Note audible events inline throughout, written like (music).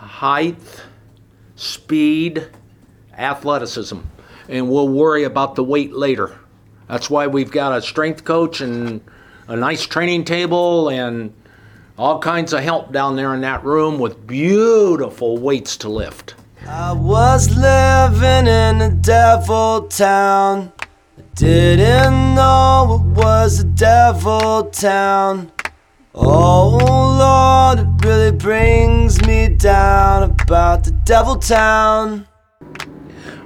height, speed, athleticism, and we'll worry about the weight later. That's why we've got a strength coach and a nice training table and all kinds of help down there in that room with beautiful weights to lift. I was living in a devil town. I didn't know it was a devil town. Oh Lord, it really brings me down about the devil town.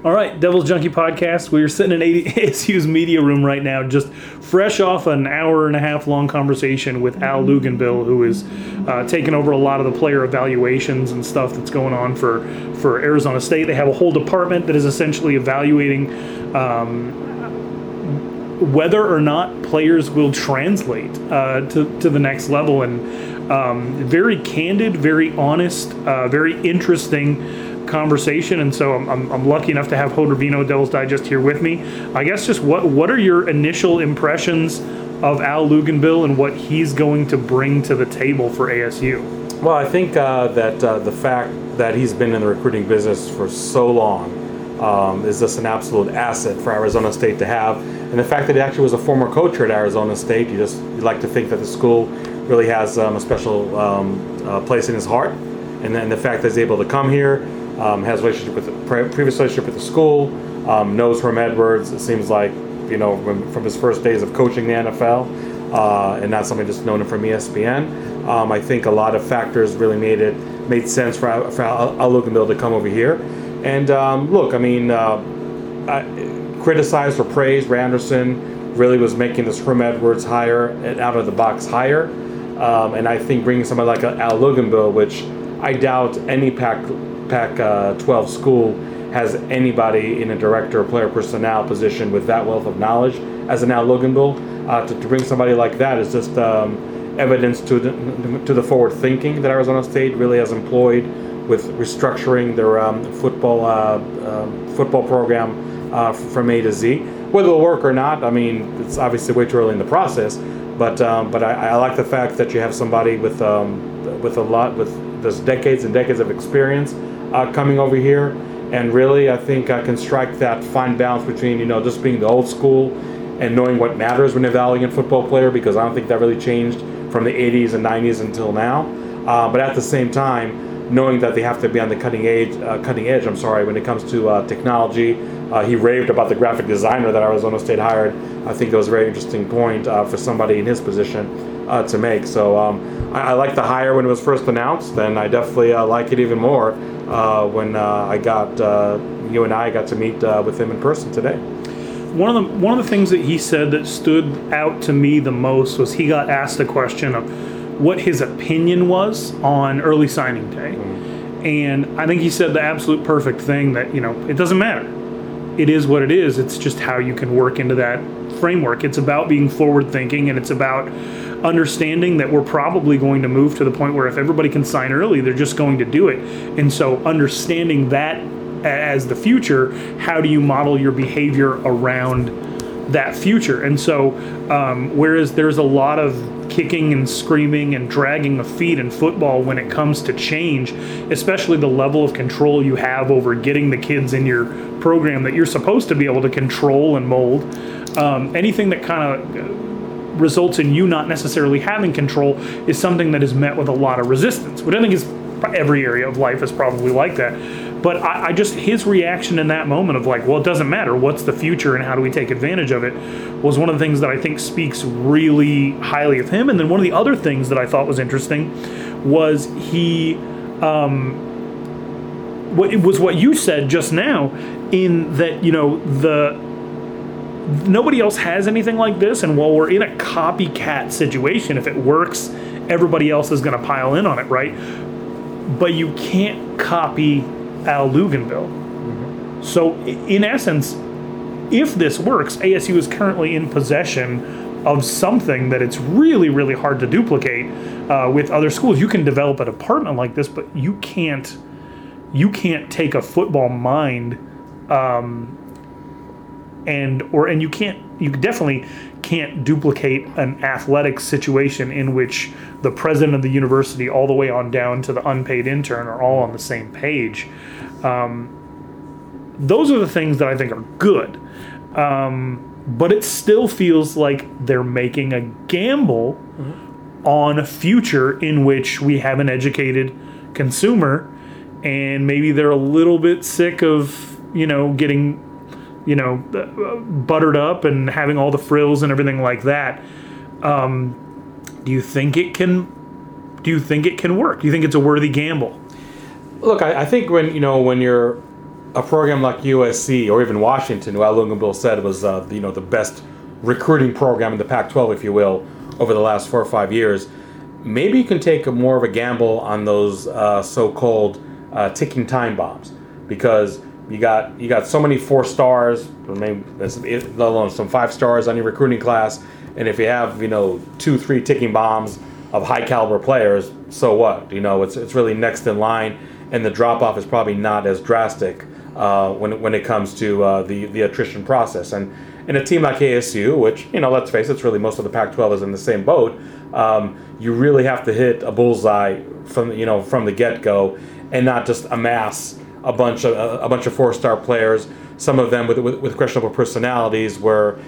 All right, Devil Junkie Podcast. We are sitting in ASU's (laughs) media room right now, just fresh off an hour and a half long conversation with Al Luginbill, who is uh, taking over a lot of the player evaluations and stuff that's going on for, for Arizona State. They have a whole department that is essentially evaluating um, whether or not players will translate uh, to, to the next level. And um, very candid, very honest, uh, very interesting conversation, and so I'm, I'm, I'm lucky enough to have Hod Rabino Devil's Digest here with me. I guess just what what are your initial impressions of Al Luginbill and what he's going to bring to the table for ASU? Well, I think uh, that uh, the fact that he's been in the recruiting business for so long um, is just an absolute asset for Arizona State to have, and the fact that he actually was a former coach at Arizona State, you just you like to think that the school really has um, a special um, uh, place in his heart, and then the fact that he's able to come here um, has relationship with the previous relationship with the school, um, knows Herm Edwards. It seems like you know from, from his first days of coaching the NFL, uh, and not somebody just known him from ESPN. Um, I think a lot of factors really made it made sense for for Al, Al to come over here. And um, look, I mean, uh, I, criticized or praised Ray Anderson really was making this Herm Edwards hire and out of the box hire. Um, and I think bringing somebody like Al Luginbill, which I doubt any Pac Pac uh, 12 school has anybody in a director or player personnel position with that wealth of knowledge as an Al Luginbill. Uh, to, to bring somebody like that is just um, evidence to the, to the forward thinking that Arizona State really has employed with restructuring their um, football uh, um, football program uh, from A to Z. Whether it'll work or not, I mean, it's obviously way too early in the process. But um, but I, I, like the fact that you have somebody with um, with a lot with there's decades and decades of experience uh, coming over here, and really I think I can strike that fine balance between you know just being the old school and knowing what matters when evaluating a football player because I don't think that really changed from the 80s and 90s until now. Uh, but at the same time, knowing that they have to be on the cutting edge, uh, cutting edge. I'm sorry, when it comes to uh, technology. Uh, he raved about the graphic designer that Arizona State hired. I think it was a very interesting point uh, for somebody in his position uh, to make. So um, I, I like the hire when it was first announced, and I definitely like it even more uh, when uh, I got uh, you and I got to meet uh, with him in person today. One of the one of the things that he said that stood out to me the most was he got asked a question of what his opinion was on early signing day, mm-hmm. and I think he said the absolute perfect thing that you know it doesn't matter. It is what it is. It's just how you can work into that framework. It's about being forward thinking and it's about understanding that we're probably going to move to the point where if everybody can sign early, they're just going to do it. And so, understanding that as the future, how do you model your behavior around that future? And so, um, whereas there's a lot of kicking and screaming and dragging of feet in football when it comes to change, especially the level of control you have over getting the kids in your program that you're supposed to be able to control and mold. Um, anything that kind of results in you not necessarily having control is something that is met with a lot of resistance, which I think is every area of life is probably like that. But I, I, just his reaction in that moment of like, well, it doesn't matter. What's the future and how do we take advantage of it? Was one of the things that I think speaks really highly of him. And then one of the other things that I thought was interesting was he. Um, what it was what you said just now in that you know the nobody else has anything like this. And while we're in a copycat situation, if it works, everybody else is going to pile in on it, right? But you can't copy Al Luginbill. Mm-hmm. So, in essence, if this works, ASU is currently in possession of something that it's really, really hard to duplicate uh, with other schools. You can develop a department like this, but you can't. You can't take a football mind um, and or and you can't you definitely can't duplicate an athletic situation in which the president of the university all the way on down to the unpaid intern are all on the same page. Um, those are the things that I think are good. Um, but it still feels like they're making a gamble on a future in which we have an educated consumer and maybe they're a little bit sick of, you know, getting you know, uh, buttered up and having all the frills and everything like that. Um, do you think it can? Do you think it can work? Do you think it's a worthy gamble? Look, I, I think when you know when you're a program like USC or even Washington, who Al Bill said was uh, you know the best recruiting program in the Pac-12, if you will, over the last four or five years, maybe you can take a more of a gamble on those uh, so-called uh, ticking time bombs because you got you got so many four stars, maybe let alone some five stars on your recruiting class, and if you have you know two three ticking bombs of high caliber players, so what? You know it's it's really next in line, and the drop off is probably not as drastic uh, when when it comes to uh, the the attrition process. And in a team like ASU, which you know let's face it, it's really most of the Pac-12 is in the same boat. Um, you really have to hit a bullseye from you know from the get go, and not just amass a bunch of a bunch of four star players. Some of them with, with, with questionable personalities, where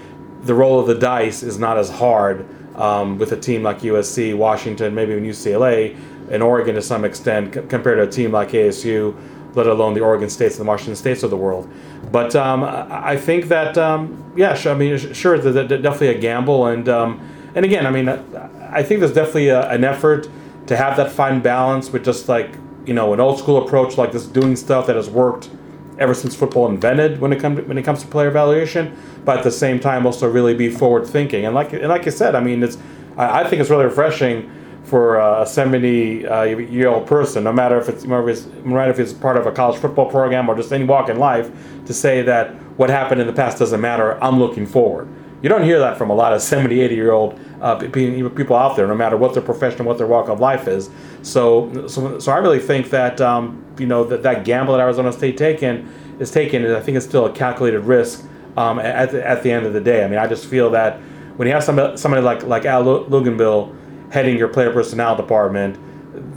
the roll of the dice is not as hard um, with a team like USC, Washington, maybe even UCLA, and Oregon to some extent, c- compared to a team like ASU, let alone the Oregon States and the Washington States of the world. But um, I I think that um, yeah, I mean, sure, th- th- definitely a gamble, and um, and again, I mean, I think there's definitely a, an effort to have that fine balance with just like you know an old school approach like this doing stuff that has worked ever since football invented when it comes when it comes to player evaluation, but at the same time also really be forward thinking. And like and like I said, I mean it's I, I think it's really refreshing for a 70 uh, year old person, no matter if it's no matter if it's, part of a college football program or just any walk in life, to say that what happened in the past doesn't matter. I'm looking forward. You don't hear that from a lot of 70, 80 year old uh, people out there, no matter what their profession, what their walk of life is. So, so, so I really think that um, you know that that gamble that Arizona State taken is taken. I think it's still a calculated risk um, at the, at the end of the day. I mean, I just feel that when you have somebody, somebody like like Al Luginbill heading your player personnel department,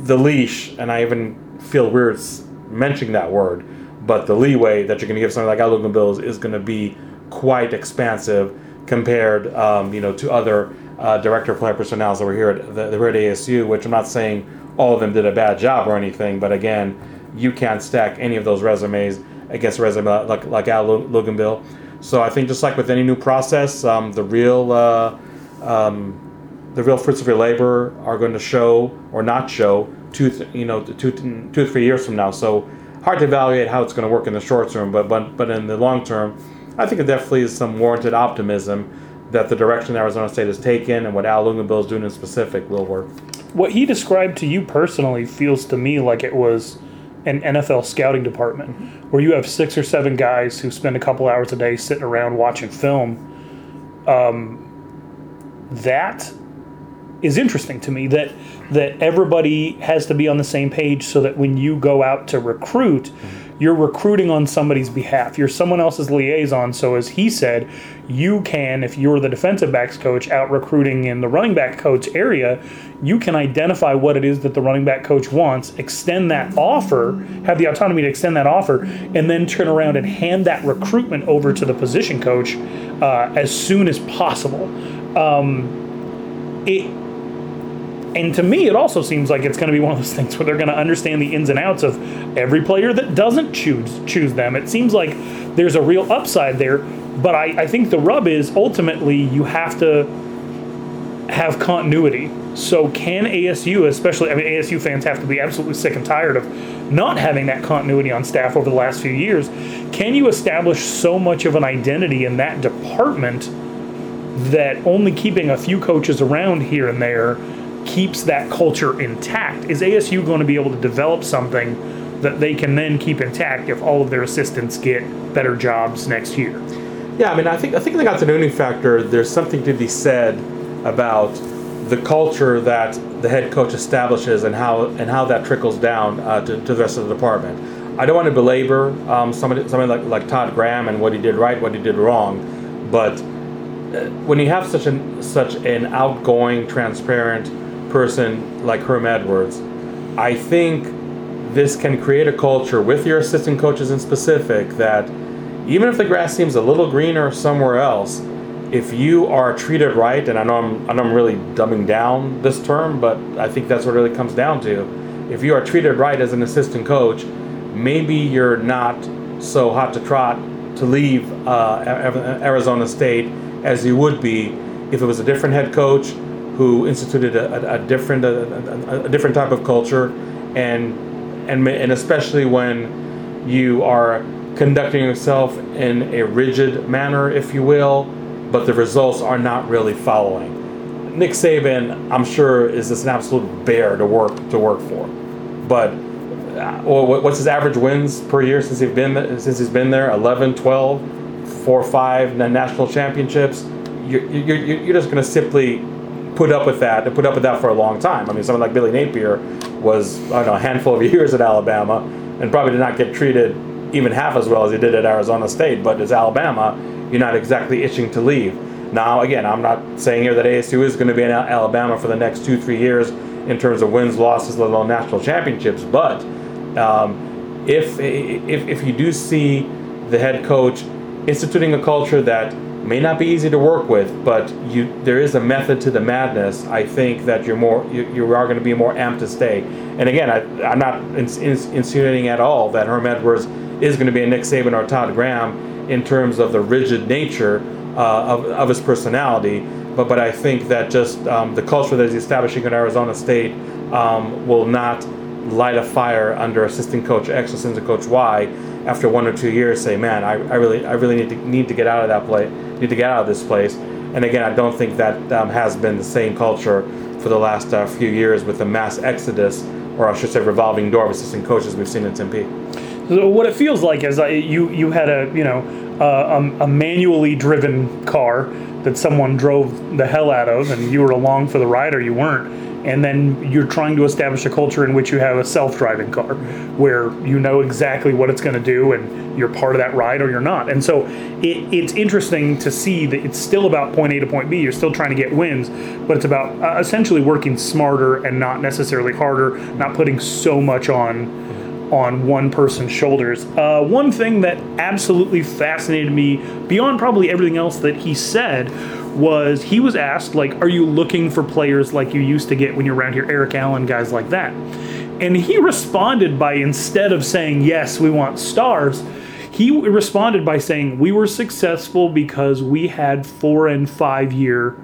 the leash, and I even feel weird mentioning that word, but the leeway that you're going to give somebody like Al Luginbill is, is going to be quite expansive compared, um, you know, to other uh, director player personnel that were here at that were at ASU. Which I'm not saying all of them did a bad job or anything, but again, you can't stack any of those resumes against a resume like like Al Lu- Luginbill. So I think just like with any new process, um, the real uh, um, the real fruits of your labor are going to show or not show two, th- you know, two, two three years from now. So hard to evaluate how it's going to work in the short term, but but but in the long term, I think it definitely is some warranted optimism that the direction Arizona State has taken and what Al Luginbill is doing in specific will work. What he described to you personally feels to me like it was an NFL scouting department where you have six or seven guys who spend a couple hours a day sitting around watching film. Um, that is interesting to me that that everybody has to be on the same page so that when you go out to recruit you're recruiting on somebody's behalf. You're someone else's liaison so as he said you can if you're the defensive backs coach out recruiting in the running back coach area you can identify what it is that the running back coach wants extend that offer have the autonomy to extend that offer and then turn around and hand that recruitment over to the position coach uh, as soon as possible. Um, it and to me, it also seems like it's going to be one of those (laughs) things where they're going to understand the ins and outs of every player that doesn't choose choose them. It seems like there's a real upside there, but I, I think the rub is ultimately you have to have continuity. So can ASU, especially, I mean, ASU fans have to be absolutely sick and tired of not having that continuity on staff over the last few years. Can you establish so much of an identity in that department that only keeping a few coaches around here and there keeps that culture intact? Is ASU going to be able to develop something that they can then keep intact if all of their assistants get better jobs next year? Yeah, I mean, I think I think the continuity factor. There's something to be said about the culture that the head coach establishes and how and how that trickles down uh, to, to the rest of the department. I don't want to belabor um, somebody somebody like, like Todd Graham and what he did right, what he did wrong, but when you have such an such an outgoing, transparent person like Herm Edwards, I think this can create a culture with your assistant coaches in specific that even if the grass seems a little greener somewhere else, if you are treated right, and I know I'm, I know I'm really dumbing down this term, but I think that's what it really comes down to. If you are treated right as an assistant coach, maybe you're not so hot to trot to leave uh, Arizona State as you would be if it was a different head coach who instituted a, a, a different a, a, different type of culture, and and and especially when you are conducting yourself in a rigid manner, if you will, but the results are not really following. Nick Saban, I'm sure, is just an absolute bear to work to work for, but uh, what's his average wins per year since he's been since he's been there? 11, 12, four, five national championships. You're, you're, you're just going to simply put up with that and put up with that for a long time. I mean, someone like Billy Napier was I don't know a handful of (laughs) years at Alabama and probably did not get treated even half as well as he did at Arizona State. But as Alabama, you're not exactly itching to leave. Now, again, I'm not saying here that ASU is going to be in Alabama for the next two, three years in terms of wins, losses, let alone national championships. But um, if, if if you do see the head coach instituting a culture that may not be easy to work with, but you there is a method to the madness. I think that you're more you, you are going to be more amped to stay. And again, I, I'm not insinuating at all that Herm Edwards is going to be a Nick Saban or Todd Graham in terms of the rigid nature uh, of, of his personality. But but I think that just um, the culture that he's establishing at Arizona State um, will not light a fire under assistant coach X, assistant coach Y, after one or two years, say, man, I, I really, I really need to need to get out of that place, need to get out of this place. And again, I don't think that um, has been the same culture for the last uh, few years with the mass exodus, or I should say, revolving door of assistant coaches we've seen in Tempe. So what it feels like is uh, you you had a you know uh, a, a manually driven car that someone drove the hell out of, and you were along for the ride or you weren't. And then you're trying to establish a culture in which you have a self-driving car where you know exactly what it's going to do and you're part of that ride or you're not. And so it, it's interesting to see that it's still about point a to point b. You're still trying to get wins but it's about uh, essentially working smarter and not necessarily harder not putting so much on on one person's shoulders. Uh, one thing that absolutely fascinated me, beyond probably everything else that he said, was he was asked like are you looking for players like you used to get when you're around here? Eric allen guys like that. And he responded by instead of saying yes we want stars he responded by saying we were successful because we had four and five year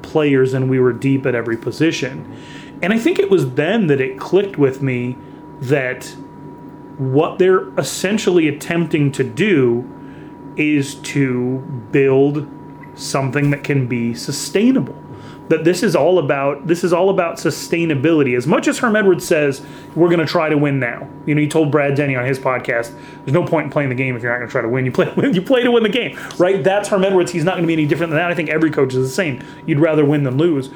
players and we were deep at every position. And i think it was then that it clicked with me that what they're essentially attempting to do is to build something that can be sustainable that this is all about this is all about sustainability. As much as herm edwards says we're going to try to win now. You know he told brad denny on his podcast there's no point in playing the game if you're not going to try to win. You play (laughs) you play to win the game right? That's herm edwards. He's not going to be any different than that. I think every coach is the same. You'd rather win than lose.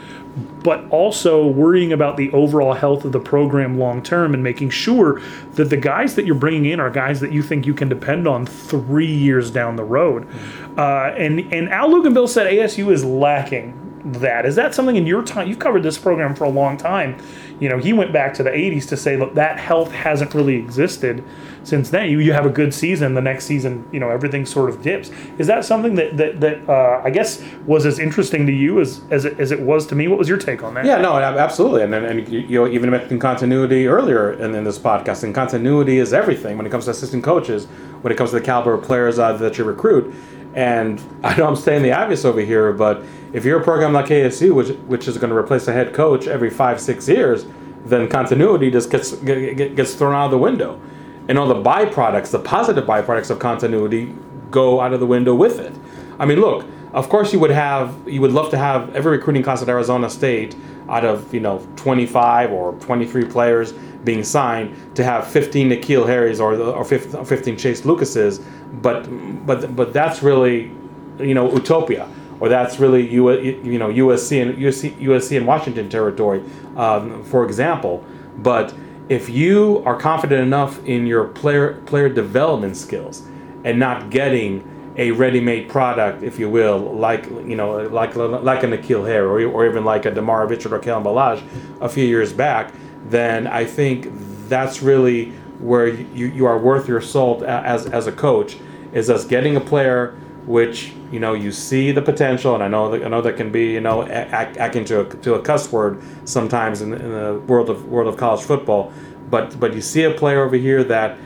But also worrying about the overall health of the program long term and making sure that the guys that you're bringing in are guys that you think you can depend on three years down the road. Uh, and and Al Luginbill said ASU is lacking that. Is that something in your time? You've covered this program for a long time you know, he went back to the 80s to say, look, that health hasn't really existed since then. You, you have a good season, the next season, you know, everything sort of dips. Is that something that, that, that uh, I guess was as interesting to you as, as, it, as it was to me? What was your take on that? Yeah, no, absolutely. And, and you know, even mentioned continuity earlier in, in this podcast, and continuity is everything when it comes to assistant coaches, when it comes to the caliber of players uh, that you recruit. And I know I'm saying the obvious over here, but if you're a program like ASU, which which is going to replace a head coach every five six years, then continuity just gets gets thrown out of the window, and all the byproducts, the positive byproducts of continuity, go out of the window with it. I mean, look, of course you would have you would love to have every recruiting class at Arizona State out of you know 25 or 23 players being signed to have 15 N'Keal Harrys or or 15 Chase Lucases, but but but that's really you know utopia or that's really U, you know USC and USC, USC and Washington territory, um, for example. But if you are confident enough in your player player development skills and not getting a ready-made product, if you will, like you know, like like a N'Keal Harry or, or even like a Demar Richard or Kalen Ballage a few years back, then I think that's really where you, you are worth your salt as as a coach is us getting a player which you know you see the potential, and I know that I know that can be you know act, act into a, to a cuss word sometimes in, in the world of world of college football, but but you see a player over here that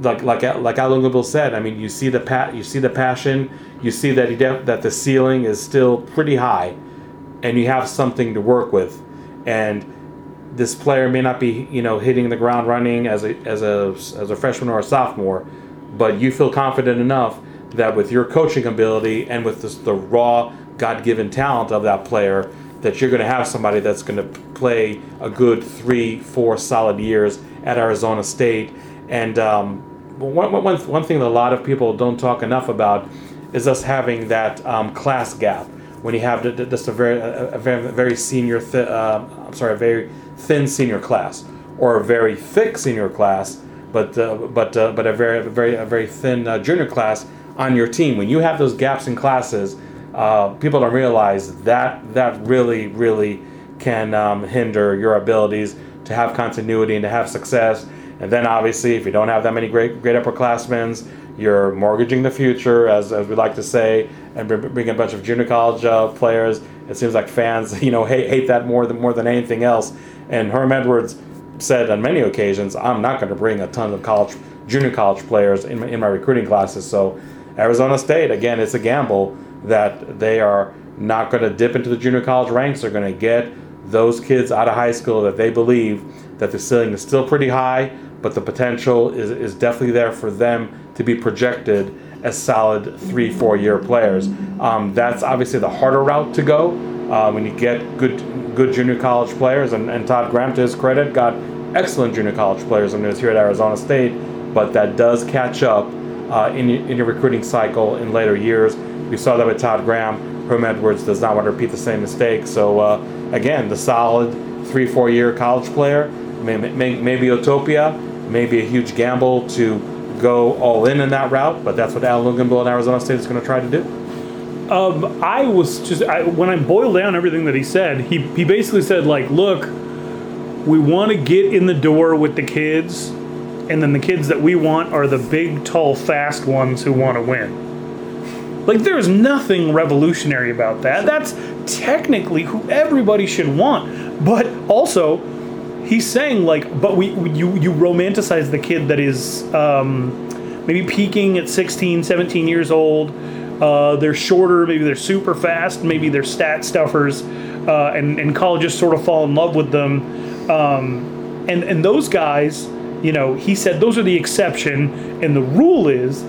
like like like Alan said, I mean, you see the pat, you see the passion, you see that he def- that the ceiling is still pretty high, and you have something to work with, and this player may not be you know hitting the ground running as a as a as a freshman or a sophomore, but you feel confident enough that with your coaching ability and with this, the raw God-given talent of that player, that you're going to have somebody that's going to play a good three, four solid years at Arizona State. And um, one, one, one thing that a lot of people don't talk enough about is us having that um, class gap when you have just a very, a, very, very senior, th- uh, I'm sorry, a very thin senior class or a very thick senior class, but uh, but uh, but a very very a very thin uh, junior class on your team. When you have those gaps in classes, uh, people don't realize that that really, really can um, hinder your abilities to have continuity and to have success. And then obviously, if you don't have that many great great upperclassmen, you're mortgaging the future, as, as we like to say, and bring a bunch of junior college uh, players. It seems like fans, (laughs) you know, hate, hate that more than more than anything else. And Herm Edwards said on many occasions, "I'm not going to bring a ton of college, junior college players in my, in my recruiting classes." So Arizona State, again, it's a gamble that they are not going to dip into the junior college ranks. They're going to get those kids out of high school that they believe that the ceiling is still pretty high, but the potential is, is definitely there for them to be projected as solid three, four year players. Um, that's obviously the harder route to go uh, when you get good good junior college players. And, and Todd Graham, to his credit, got excellent junior college players when he was here at Arizona State, but that does catch up uh, in, in your recruiting cycle in later years. We saw that with Todd Graham. Herm Edwards does not want to repeat the same mistake. So, uh, again, the solid three, four year college player, maybe, maybe utopia, maybe a huge gamble to go all in in that route, but that's what Al Luginbill in Arizona State is going to try to do. Um, I was just I, when I boiled down everything that he said, he he basically said like, look, we want to get in the door with the kids and then the kids that we want are the big, tall, fast ones who want to win. Like, there's nothing revolutionary about that. That's technically who everybody should want. But also, he's saying, like, but we, you, you romanticize the kid that is um, maybe peaking at 16, 17 years old. Uh, they're shorter, maybe they're super fast, maybe they're stat stuffers, uh, and, and colleges sort of fall in love with them. Um, and, and those guys you know, he said those are the exception, and the rule is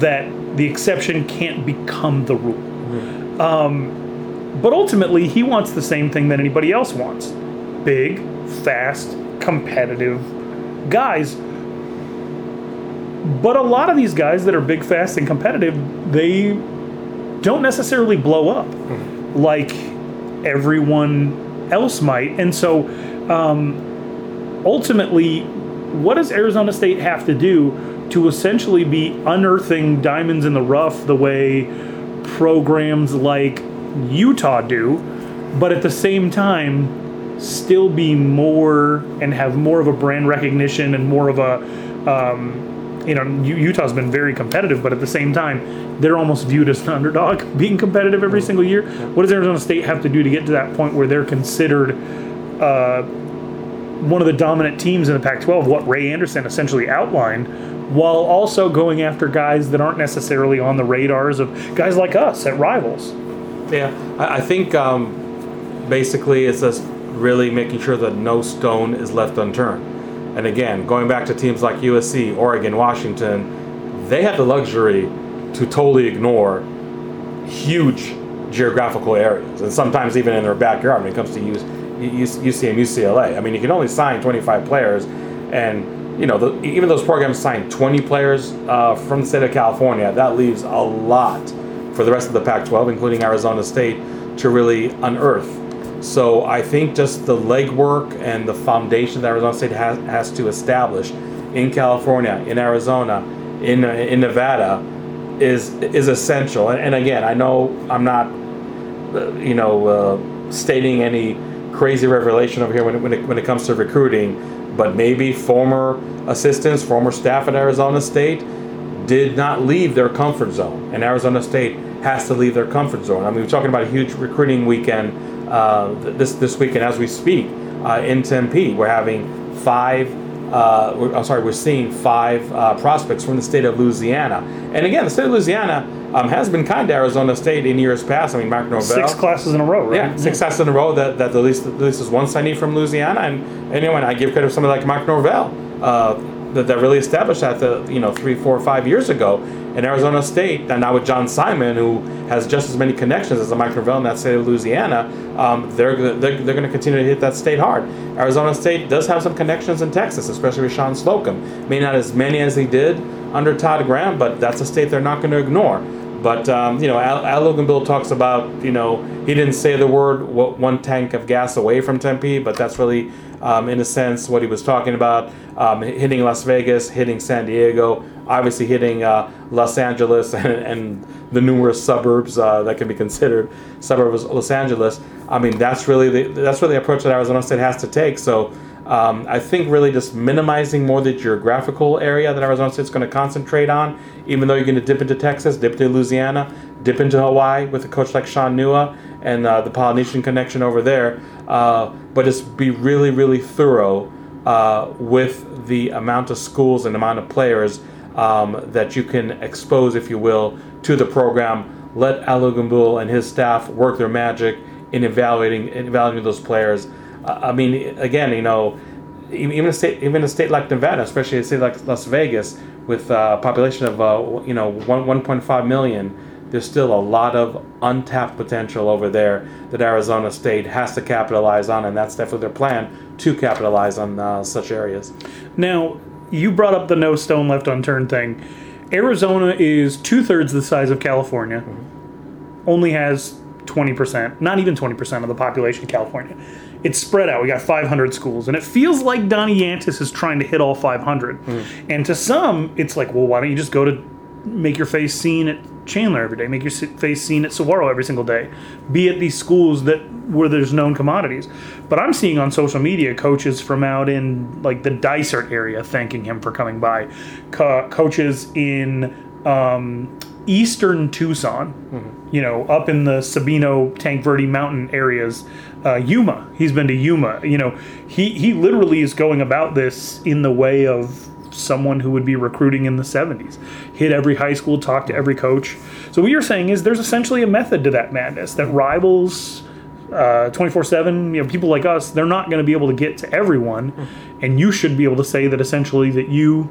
that the exception can't become the rule. Mm-hmm. Um, but ultimately, he wants the same thing that anybody else wants big, fast, competitive guys. But a lot of these guys that are big, fast, and competitive, they don't necessarily blow up mm-hmm. like everyone else might. And so um, ultimately, what does Arizona State have to do to essentially be unearthing diamonds in the rough the way programs like Utah do, but at the same time still be more and have more of a brand recognition and more of a um, you know Utah's been very competitive, but at the same time they're almost viewed as an underdog, (laughs) being competitive every single year. What does Arizona State have to do to get to that point where they're considered uh, one of the dominant teams in the Pac 12, what Ray Anderson essentially outlined, while also going after guys that aren't necessarily on the radars of guys like us at rivals. Yeah, I, think um, basically it's just really making sure that no stone is left unturned. And again, going back to teams like USC, Oregon, Washington, they have the luxury to totally ignore huge geographical areas, and sometimes even in their backyard when it comes to use and UCLA. I mean, you can only sign 25 players, and you know, the, even those programs sign 20 players uh, from the state of California. That leaves a lot for the rest of the Pac-12, including Arizona State, to really unearth. So I think just the legwork and the foundation that Arizona State has, has to establish in California, in Arizona, in in Nevada, is is essential. And, and again, I know I'm not, uh, you know, uh, stating any crazy revelation over here when it, when it, when it comes to recruiting, but maybe former assistants, former staff at Arizona State did not leave their comfort zone, and Arizona State has to leave their comfort zone. I mean, we're talking about a huge recruiting weekend uh, this this weekend as we speak uh, in Tempe. We're having five. Uh, we're, I'm sorry, we're seeing five uh, prospects from the state of Louisiana, and again, the state of Louisiana um, has been kind to Arizona State in years past. I mean, Mark Norvell, Six classes in a row, right? yeah, six classes in a row that, that at least at least is one signee from Louisiana, and anyone I give credit to somebody like Mark Norvell uh, that, that really established that the you know three, four, five years ago in Arizona State, and now with John Simon, who has just as many connections as Mike Norvell in that state of Louisiana, um, they're they're, they're going to continue to hit that state hard. Arizona State does have some connections in Texas, especially with Shawn Slocum. May not as many as he did under Todd Graham, but that's a state they're not going to ignore. But um, you know, Al, Al Luginbill talks about you know he didn't say the word one tank of gas away from Tempe, but that's really um, in a sense what he was talking about. Um, hitting Las Vegas, hitting San Diego, obviously hitting uh, Los Angeles (laughs) and, and the numerous suburbs uh, that can be considered suburbs of Los Angeles. I mean, that's really the that's really the approach that Arizona State has to take. So. Um, I think really just minimizing more the geographical area that Arizona State's going to concentrate on, even though you're going to dip into Texas, dip into Louisiana, dip into Hawaii with a coach like Shaun Nua and uh, the Polynesian connection over there. Uh, but just be really, really thorough uh, with the amount of schools and amount of players um, that you can expose, if you will, to the program. Let Al Luginbill and his staff work their magic in evaluating in evaluating those players. Uh, I mean, again, you know, even a state, even a state like Nevada, especially a state like Las Vegas, with a population of uh, you know one 1.5 million, there's still a lot of untapped potential over there that Arizona State has to capitalize on, and that's definitely their plan to capitalize on uh, such areas. Now, you brought up the no stone left unturned thing. Arizona is two thirds the size of California, only has 20%, not even 20% of the population of California. It's spread out. We got 500 schools, and it feels like Donnie Yantis is trying to hit all 500. And to some, it's like, well, why don't you just go to make your face seen at Chandler every day, make your face seen at Saguaro every single day, be at these schools that where there's known commodities. But I'm seeing on social media coaches from out in like the Dysart area thanking him for coming by, Co- coaches in um, eastern Tucson, you know, up in the Sabino Tanque Verde mountain areas, uh, Yuma. He's been to Yuma. You know, he he literally is going about this in the way of someone who would be recruiting in the 70s. Hit every high school, talk to every coach. So what you're saying is there's essentially a method to that madness that rivals uh, 24/7, you know, people like us, they're not going to be able to get to everyone, and you should be able to say that essentially that you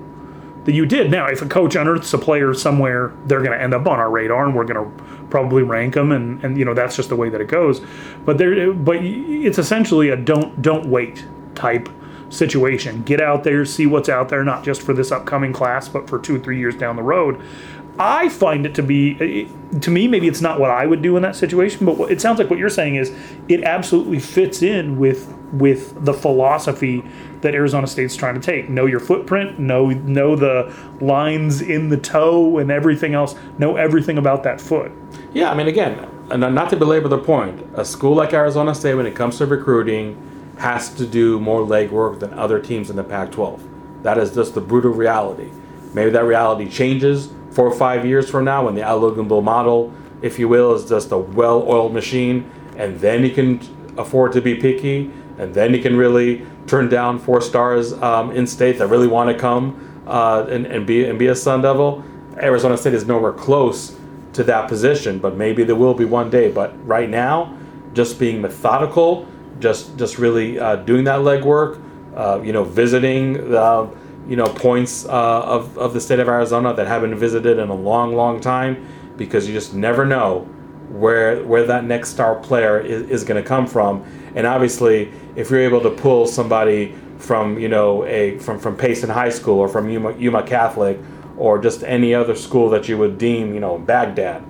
that you did. Now, if a coach unearths a player somewhere, they're going to end up on our radar, and we're going to probably rank them, and and you know that's just the way that it goes. But there, but it's essentially a don't don't wait type situation. Get out there, see what's out there, not just for this upcoming class, but for two or three years down the road. I find it to be, to me, maybe it's not what I would do in that situation, but it sounds like what you're saying is it absolutely fits in with with the philosophy that Arizona State's trying to take. Know your footprint, know know the lines in the toe and everything else. Know everything about that foot. Yeah, I mean, again, not to belabor the point, a school like Arizona State, when it comes to recruiting, has to do more legwork than other teams in the Pac 12. That is just the brutal reality. Maybe that reality changes four or five years from now when the Al model, if you will, is just a well oiled machine, and then you can afford to be picky, and then you can really turn down four stars um, in state that really want to come uh, and, and, be, and be a Sun Devil. Arizona State is nowhere close to that position, but maybe there will be one day. But right now, just being methodical, just just really uh, doing that legwork, uh, you know, visiting the you know points uh, of of the state of Arizona that haven't visited in a long, long time, because you just never know where where that next star player is, is going to come from. And obviously, if you're able to pull somebody from you know a from from Payson High School or from Yuma, Yuma Catholic or just any other school that you would deem you know Baghdad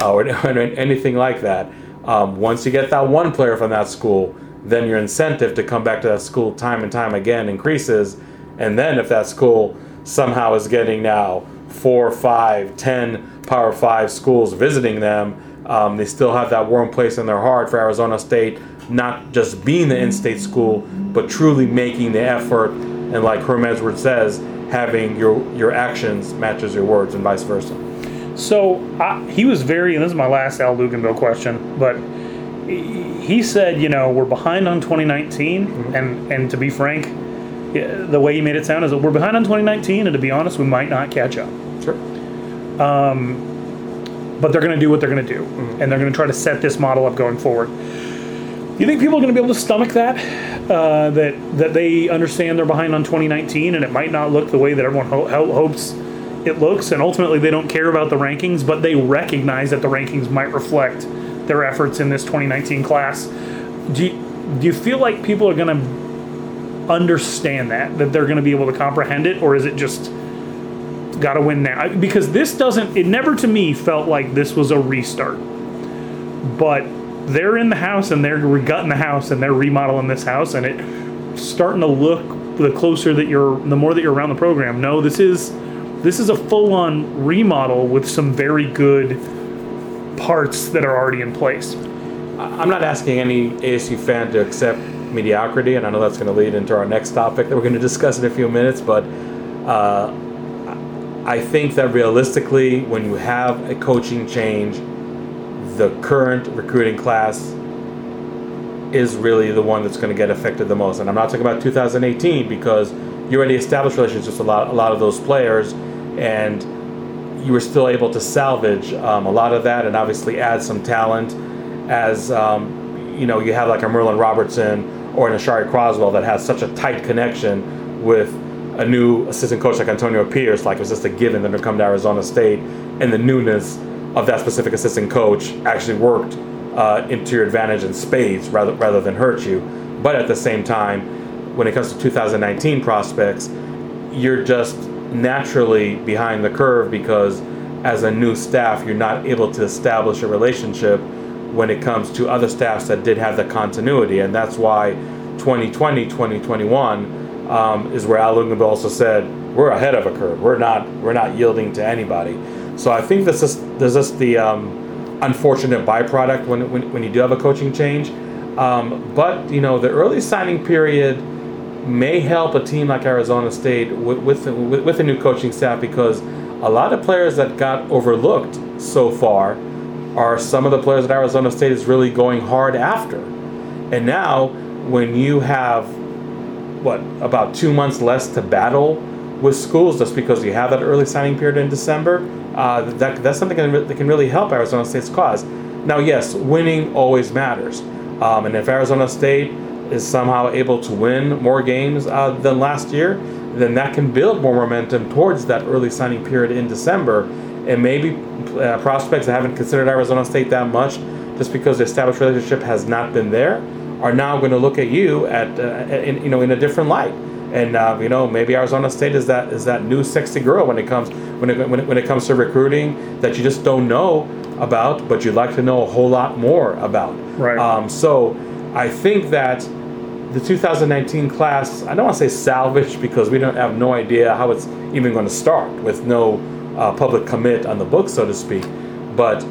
uh, or, or (laughs) anything like that. Um, once you get that one player from that school, then your incentive to come back to that school time and time again increases. And then if that school somehow is getting now four, five, ten Power Five schools visiting them, um, they still have that warm place in their heart for Arizona State, not just being the in-state school, but truly making the effort. And like Herm Edwards says, having your your actions matches your words, and vice versa. So I, he was very, and this is my last Al Luginbill question, but he said, you know, we're behind on 2019, mm-hmm. and and to be frank, the way he made it sound is that we're behind on 2019, and to be honest, we might not catch up. Sure. Um, but they're going to do what they're going to do, mm-hmm. and they're going to try to set this model up going forward. Do you think people are going to be able to stomach that? Uh, that that they understand they're behind on 2019, and it might not look the way that everyone ho- ho- hopes it looks, and ultimately they don't care about the rankings, but they recognize that the rankings might reflect their efforts in this 2019 class. Do you, do you feel like people are going to understand that that they're going to be able to comprehend it, or is it just got to win now? Because this doesn't. It never to me felt like this was a restart but they're in the house and they're gutting the house and they're remodeling this house and it starting to look the closer that you're the more that you're around the program no this is this is a full-on remodel with some very good parts that are already in place I'm not asking any ASU fan to accept mediocrity, and I know that's going to lead into our next topic that we're going to discuss in a few minutes. But uh, I think that realistically, when you have a coaching change, the current recruiting class is really the one that's going to get affected the most. And I'm not talking about 2018 because you already established relationships with a lot, a lot of those players, and you were still able to salvage um, a lot of that, and obviously add some talent. As um, you know, you have like a Merlin Robertson or an Ashari Croswell that has such a tight connection with a new assistant coach like Antonio Pierce. Like it's just a given that to come to Arizona State, and the newness of that specific assistant coach actually worked uh, into your advantage in spades rather rather than hurt you. But at the same time, when it comes to 2019 prospects, you're just naturally behind the curve because as a new staff, you're not able to establish a relationship when it comes to other staffs that did have the continuity. And that's why 2020, 2021 um, is where Al also said, we're ahead of a curve. We're not, we're not yielding to anybody. So I think this is, there's just the um, unfortunate byproduct when, when, when you do have a coaching change. Um, but, you know, the early signing period may help a team like Arizona State with, with, with, a new coaching staff because a lot of players that got overlooked so far are some of the players that Arizona State is really going hard after. And now, when you have what about two months less to battle with schools just because you have that early signing period in December, uh, that, that's something that can- that can really help Arizona State's cause. Now, yes, winning always matters. Um, and if Arizona State is somehow able to win more games uh, than last year, then that can build more momentum towards that early signing period in December. And maybe uh, prospects that haven't considered Arizona State that much, just because the established relationship has not been there, are now going to look at you at uh, in, you know in a different light. And uh, you know maybe Arizona State is that is that new sexy girl when it comes when it, when it, when it comes to recruiting that you just don't know about, but you'd like to know a whole lot more about. Right. Um, so I think that the 2019 class, I don't want to say salvage because we don't have no idea how it's even going to start with no uh, public commit on the book, so to speak. But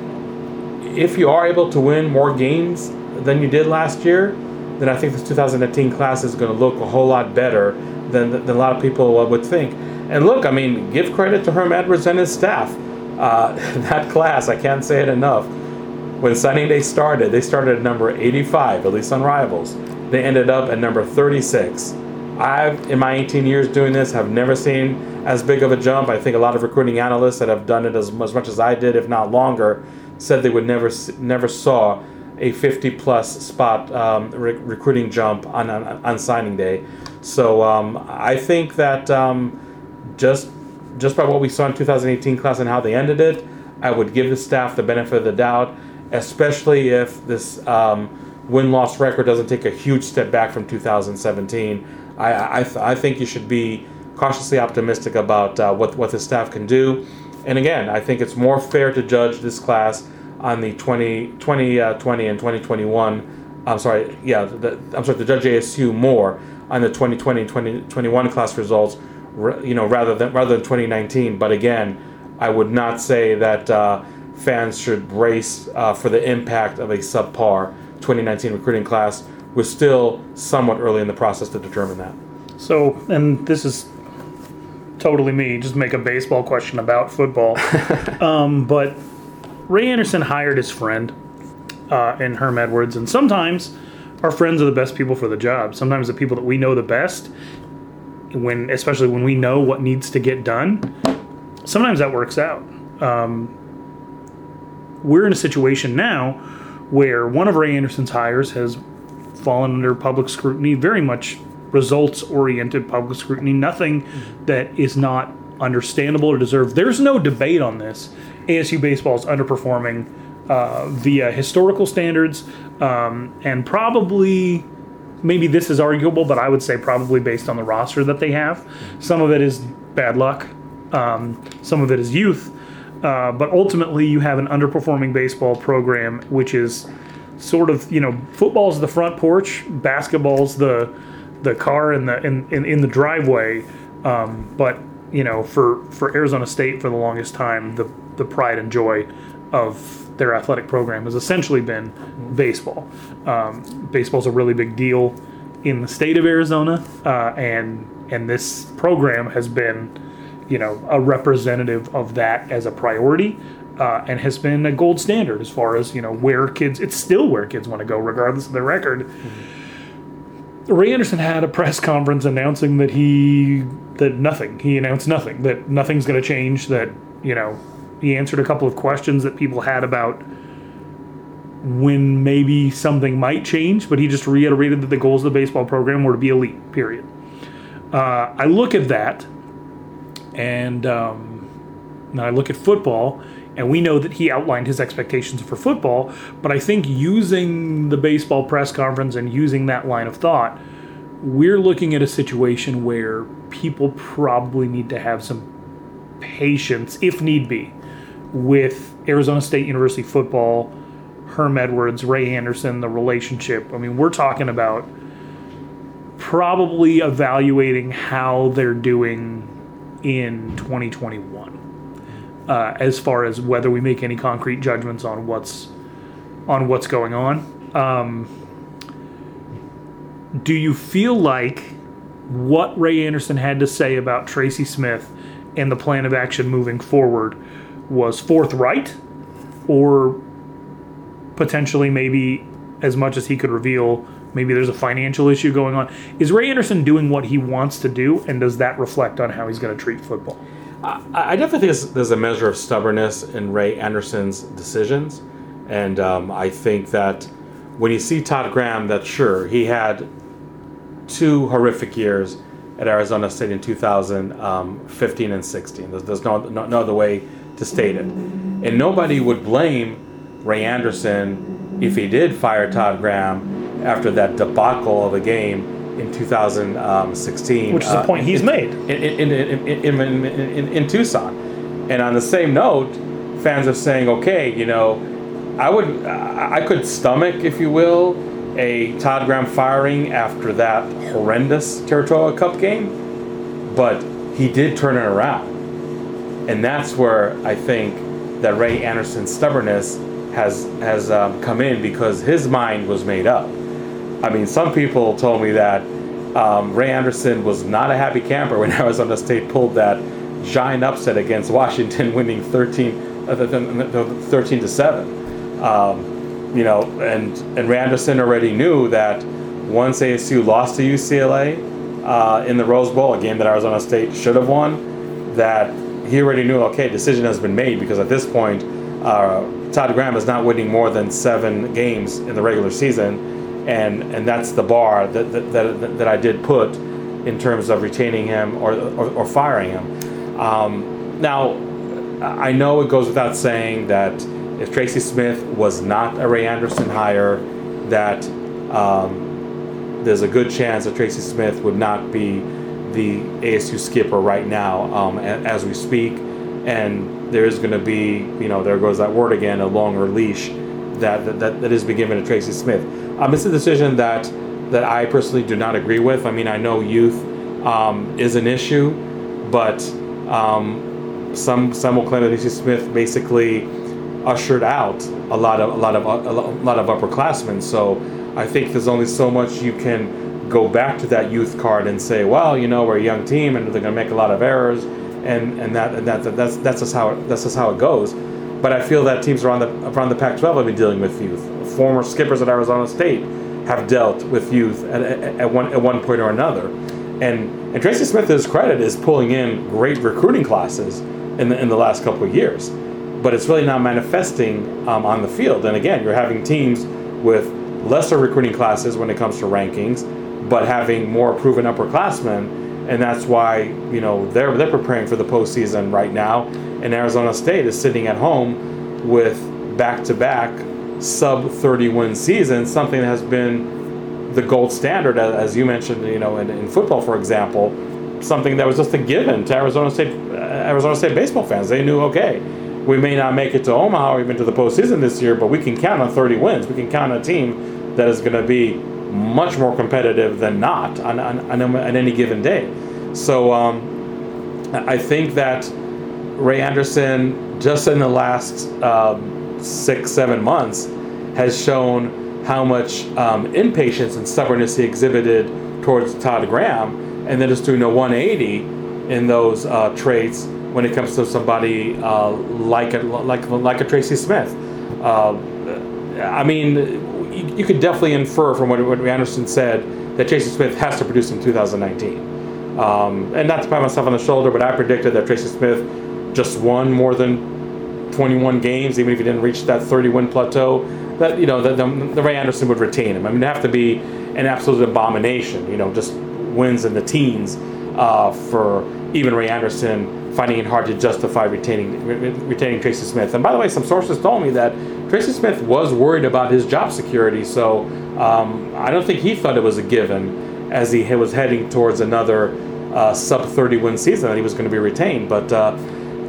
if you are able to win more games than you did last year, then I think this 2019 class is going to look a whole lot better than, than a lot of people would think. And look, I mean, give credit to Herm Edwards and his staff. Uh, (laughs) that class, I can't say it enough. When signing day started, they started at number 85, at least on Rivals. They ended up at number 36. I've, in my 18 years doing this, have never seen as big of a jump. I think a lot of recruiting analysts that have done it as, as much as I did, if not longer, said they would never never saw a 50 plus spot um, re- recruiting jump on, on on signing day. So um, I think that um, just just by what we saw in 2018 class and how they ended it, I would give the staff the benefit of the doubt, especially if this um, win loss record doesn't take a huge step back from 2017. I I, I think you should be cautiously optimistic about uh, what what the staff can do. And again, I think it's more fair to judge this class on the 20, 2020 uh, 20 and 2021. I'm sorry, yeah, the, I'm sorry, to judge ASU more on the 2020 and 2021 class results, you know, rather than rather than 2019. But again, I would not say that uh, fans should brace uh, for the impact of a subpar 2019 recruiting class. We're still somewhat early in the process to determine that. So, and this is totally me, just make a baseball question about football. (laughs) um, but Ray Anderson hired his friend uh, in Herm Edwards, and sometimes our friends are the best people for the job. Sometimes the people that we know the best, when especially when we know what needs to get done, sometimes that works out. Um, we're in a situation now where one of Ray Anderson's hires has fallen under public scrutiny, very much results oriented public scrutiny, nothing that is not understandable or deserved. There's no debate on this. ASU baseball is underperforming uh, via historical standards um, and probably maybe this is arguable, but I would say probably based on the roster that they have. Some of it is bad luck, um, some of it is youth. Uh, but ultimately, you have an underperforming baseball program, which is sort of you know football's the front porch, basketball's the the car in the in in, in the driveway. Um, but you know, for for Arizona State for the longest time, the the pride and joy of their athletic program has essentially been baseball. Um, baseball's a really big deal in the state of Arizona, uh, and and this program has been, you know, a representative of that as a priority, uh, and has been a gold standard as far as you know where kids. It's still where kids want to go, regardless of their record. Ray Anderson had a press conference announcing that he that nothing. He announced nothing. That nothing's going to change. That you know, he answered a couple of questions that people had about when maybe something might change, but he just reiterated that the goals of the baseball program were to be elite. Period. Uh, I look at that, and um, now I look at football, and we know that he outlined his expectations for football. But I think using the baseball press conference and using that line of thought, we're looking at a situation where people probably need to have some patience, if need be, with Arizona State University football, Herm Edwards, Ray Anderson, the relationship. I mean, we're talking about probably evaluating how they're doing in 2021 uh, as far as whether we make any concrete judgments on what's on what's going on. Um, do you feel like what Ray Anderson had to say about Tracy Smith and the plan of action moving forward was forthright, or potentially maybe as much as he could reveal? Maybe there's a financial issue going on. Is Ray Anderson doing what he wants to do, and does that reflect on how he's going to treat football? I, I definitely think there's, a measure of stubbornness in Ray Anderson's decisions, and um, I think that when you see Todd Graham, that sure he had two horrific years at Arizona State in 2015 and 16. There's, there's no, no no other way to state it, and nobody would blame Ray Anderson if he did fire Todd Graham after that debacle of a game in 2016, Which is a uh, point he's made. in in, in, in, in, in, in Tucson. And on the same note, fans are saying, okay, you know, I would, I I could stomach, if you will, a Todd Graham firing after that horrendous Territorial Cup game, but he did turn it around. And that's where I think that Ray Anderson's stubbornness has has um, come in because his mind was made up. I mean, some people told me that um, Ray Anderson was not a happy camper when (laughs) Arizona State pulled that giant upset against Washington, (laughs) winning 13, uh, th- th- th- 13 to 7. Um, you know, and, and Ray Anderson already knew that once ASU lost to UCLA uh, in the Rose Bowl, a game that Arizona State should have won, that he already knew, okay, decision has been made because at this point, uh, Todd Graham is not winning more than seven games in the regular season, and and that's the bar that that, that, that I did put in terms of retaining him or or, or firing him. Um, now, I know it goes without saying that if Tracy Smith was not a Ray Anderson hire, that um, there's a good chance that Tracy Smith would not be the ASU skipper right now um, as we speak, and there is going to be, you know, there goes that word again, a longer leash that that, that, is being given to Tracy Smith. Um, it's a decision that that I personally do not agree with. I mean, I know youth um, is an issue, but um, some some will claim that Smith basically ushered out a lot of a lot of a lot of upperclassmen. So I think there's only so much you can go back to that youth card and say, well, you know, we're a young team and they're going to make a lot of errors, and and that and that, that's that's just how it, that's just how it goes. But I feel that teams around the around the Pac-12 have been dealing with youth. Former skippers at Arizona State have dealt with youth at, at, at one at one point or another, and and Tracy Smith, to his credit, is pulling in great recruiting classes in the in the last couple of years but it's really not manifesting um, on the field. And again, you're having teams with lesser recruiting classes when it comes to rankings, but having more proven upperclassmen, and that's why you know they're they're preparing for the postseason right now. And Arizona State is sitting at home with back-to-back sub 30 win seasons, something that has been the gold standard, as you mentioned, you know, in, in football, for example, something that was just a given to Arizona State Arizona State baseball fans. They knew, okay, we may not make it to Omaha or even to the postseason this year, but we can count on 30 wins. We can count on a team that is going to be much more competitive than not on, on, on, on any given day. So um, I think that Ray Anderson, just in the last um, six, seven months, has shown how much um, impatience and stubbornness he exhibited towards Todd Graham, and then just doing a 180 in those uh, traits when it comes to somebody uh, like a like like a Tracy Smith. Uh, I mean, you, you, could definitely infer from what, what Anderson said that Tracy Smith has to produce in 2019. Um, and not to pat myself on the shoulder, but I predicted that Tracy Smith just won more than 21 games, even if he didn't reach that 30 win plateau. That you know, the, the, the Ray Anderson would retain him. I mean, it'd have to be an absolute abomination. You know, just wins in the teens uh, for even Ray Anderson finding it hard to justify retaining re- retaining Tracy Smith. And by the way, some sources told me that Tracy Smith was worried about his job security, so um, I don't think he thought it was a given as he was heading towards another uh, sub 30 win season that he was going to be retained. But uh,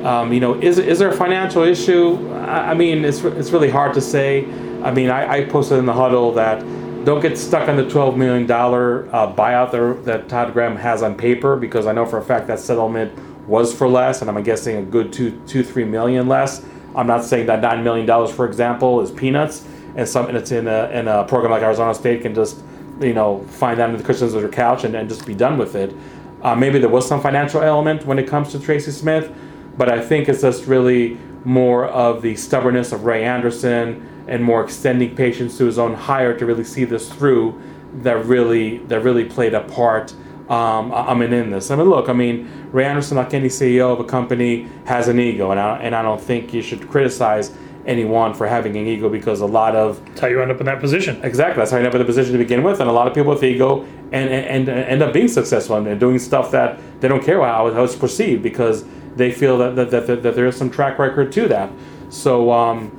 um, you know, is is there a financial issue? I, mean, it's it's really hard to say. I mean, I, I posted in the huddle that don't get stuck on the $12 million uh, buyout there, that Todd Graham has on paper because I know for a fact that settlement was for less, and I'm guessing a good two, two, three million less. I'm not saying that nine million dollars, for example, is peanuts, and something that's in a in a program like Arizona State can just you know find that in the cushions of their couch and, and just be done with it. Uh, maybe there was some financial element when it comes to Tracy Smith, but I think it's just really more of the stubbornness of Ray Anderson and more extending patience to his own hire to really see this through that really that really played a part um, I mean, in this. I mean, look, I mean, Ray Anderson, like any CEO of a company, has an ego, and I, and I don't think you should criticize anyone for having an ego because a lot of that's how you end up in that position. Exactly, that's how you end up in the position to begin with, and a lot of people with ego and and, and end up being successful and doing stuff that they don't care how, how it's perceived because they feel that that, that, that, there is some track record to that. So. Um,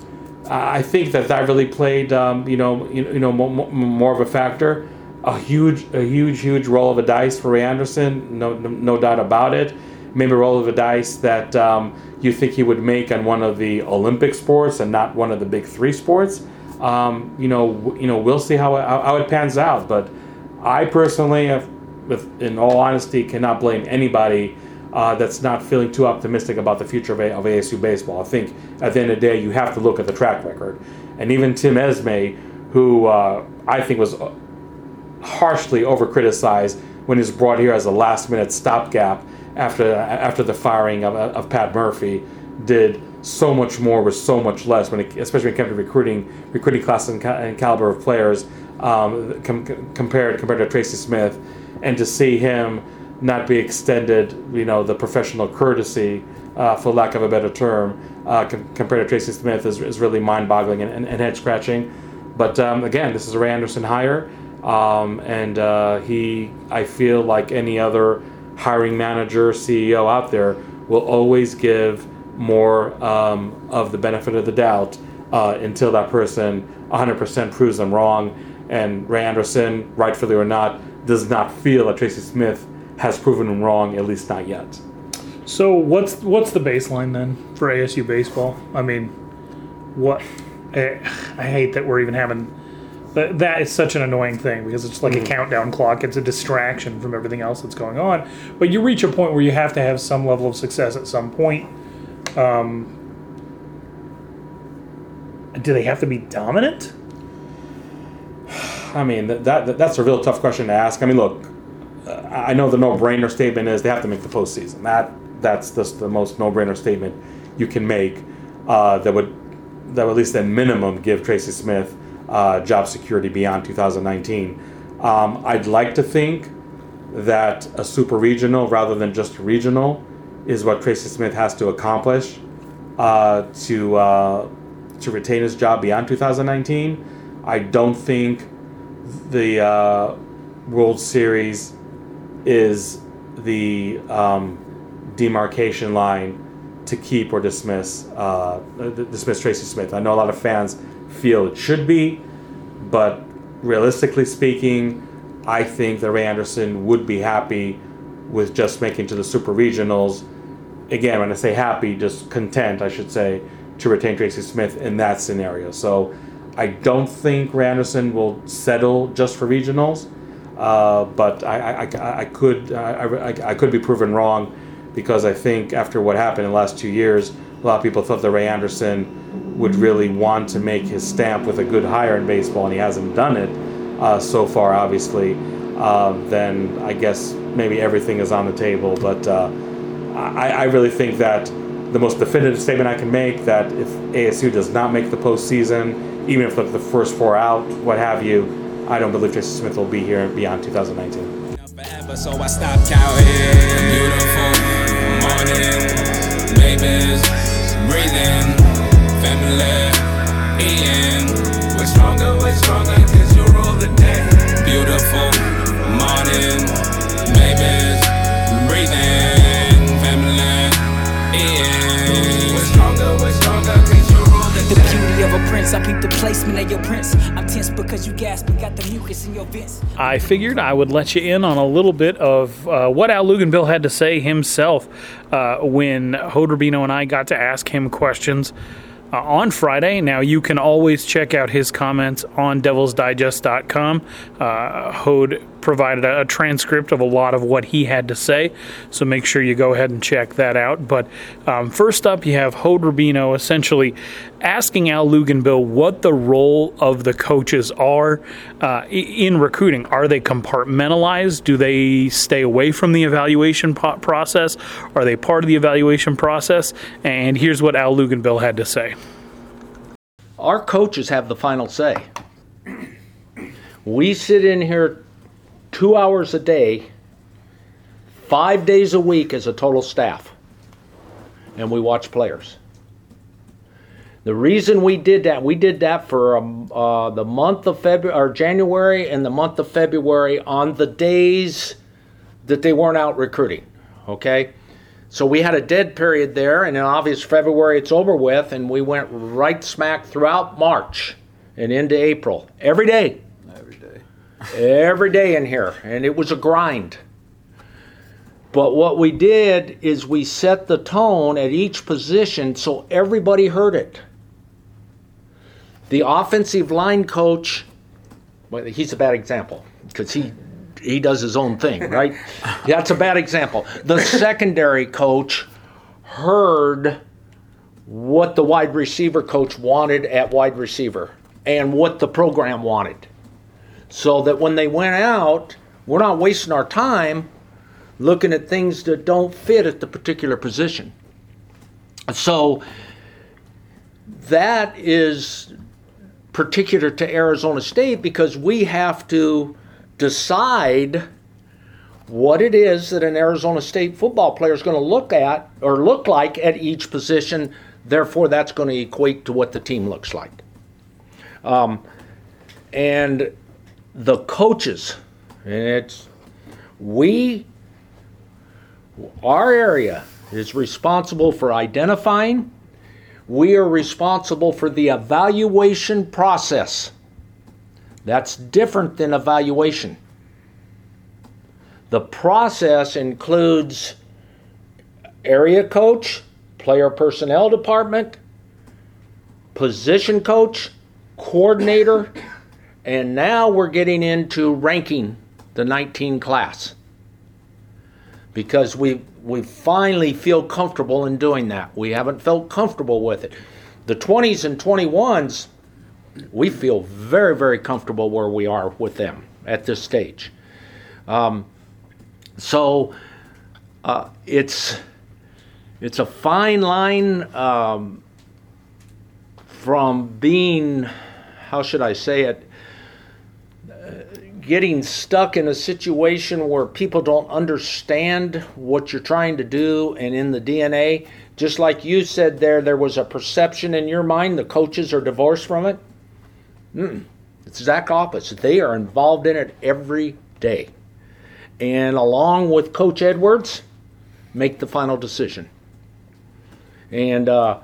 I think that that really played, um, you know, you, you know, more, more of a factor a huge, a huge, huge roll of a dice for Ray Anderson. No, no, no doubt about it. Maybe a roll of a dice that um, you think he would make on one of the Olympic sports and not one of the big three sports. Um, you know, you know, we'll see how, how, how it pans out. But I personally, have, with, in all honesty, cannot blame anybody uh, that's not feeling too optimistic about the future of, a, of ASU baseball. I think at the end of the day, you have to look at the track record. And even Tim Esmay, who uh, I think was harshly over criticized when he was brought here as a last minute stopgap after after the firing of, of Pat Murphy did so much more with so much less when it, especially when it came to recruiting recruiting class and, and caliber of players um, com- compared compared to Tracy Smith and to see him not be extended you know the professional courtesy uh, for lack of a better term uh, com- compared to Tracy Smith is, is really mind boggling and, and, and head scratching but um, again this is a Ray Anderson hire um, and uh, he, I feel like any other hiring manager, CEO out there, will always give more um, of the benefit of the doubt uh, until that person 100% proves them wrong. And Ray Anderson, rightfully or not, does not feel that Tracy Smith has proven him wrong, at least not yet. So what's what's the baseline then for ASU baseball? I mean, what? I, I hate that we're even having that, that is such an annoying thing because it's like mm. a countdown clock. It's a distraction from everything else that's going on. But you reach a point where you have to have some level of success at some point Do they have to be dominant? (sighs) I mean, that, that that's a real tough question to ask. I mean, look, I know the no-brainer statement is they have to make the postseason. That that's just the most no-brainer statement you can make. Uh, that would that would at least at minimum give Tracy Smith uh, job security beyond 2019. Um, I'd like to think that a super regional rather than just regional is what Tracy Smith has to accomplish uh, to uh, to retain his job beyond 2019. I don't think the uh, World Series is the um, demarcation line to keep or dismiss uh, dismiss Tracy Smith. I know a lot of fans feel it should be, but realistically speaking, I think that Ray Anderson would be happy with just making to the Super Regionals. Again, when I say happy, just content, I should say, to retain Tracy Smith in that scenario. So I don't think Ray Anderson will settle just for regionals, uh, but I, I, I, could I, I, I could be proven wrong because I think after what happened in the last two years, a lot of people thought that Ray Anderson would really want to make his stamp with a good hire in baseball, and he hasn't done it uh, so far, obviously. Uh, then I guess maybe everything is on the table. But uh, I, I really think that the most definitive statement I can make that if ASU does not make the postseason, even if like the first four out, what have you, I don't believe Tracy Smith will be here beyond 2019. forever, so I stopped counting. Beautiful morning, babies, breathing, family, eating. We're stronger, we're stronger, the beauty of a prince, I peep the placement of your prince. I'm tense because you gasp and got the mucus in your vents. I figured I would let you in on a little bit of uh, what Al Luginbill had to say himself uh, when Hod Rabino and I got to ask him questions uh, on Friday. Now, you can always check out his comments on devilsdigest.com. Uh, Hod provided a, a transcript of a lot of what he had to say, so make sure you go ahead and check that out. But um, first up, you have Hod Rabino essentially asking Al Luginbill what the role of the coaches are uh, in recruiting. Are they compartmentalized? Do they stay away from the evaluation po- process? Are they part of the evaluation process? And here's what Al Luginbill had to say. Our coaches have the final say. We sit in here two hours a day, five days a week as a total staff, and we watch players. The reason we did that, we did that for um, uh, the month of February or January and the month of February on the days that they weren't out recruiting. Okay, so we had a dead period there, and in obvious February it's over with, and we went right smack throughout March and into April every day, every day. Every day in here, and it was a grind. But what we did is we set the tone at each position so everybody heard it. The offensive line coach, well, he's a bad example because he he does his own thing, (laughs) right? That's a bad example. The secondary coach heard what the wide receiver coach wanted at wide receiver and what the program wanted. So that when they went out, we're not wasting our time looking at things that don't fit at the particular position. So that is particular to Arizona State because we have to decide what it is that an Arizona State football player is going to look at or look like at each position. Therefore, that's going to equate to what the team looks like. Um, and the coaches, and it's we, our area is responsible for identifying. We are responsible for the evaluation process. That's different than evaluation. The process includes area coach, player personnel department, position coach, coordinator, and now we're getting into ranking the 19 class. because we we finally feel comfortable in doing that. We haven't felt comfortable with it. The 20s and 21s, we feel very very comfortable where we are with them at this stage. Um, so uh, it's it's a fine line um, from being how should I say it getting stuck in a situation where people don't understand what you're trying to do and in the DNA, just like you said there, there was a perception in your mind the coaches are divorced from it. Mm-mm. It's exact opposite. They are involved in it every day. And along with Coach Edwards, make the final decision. And, uh,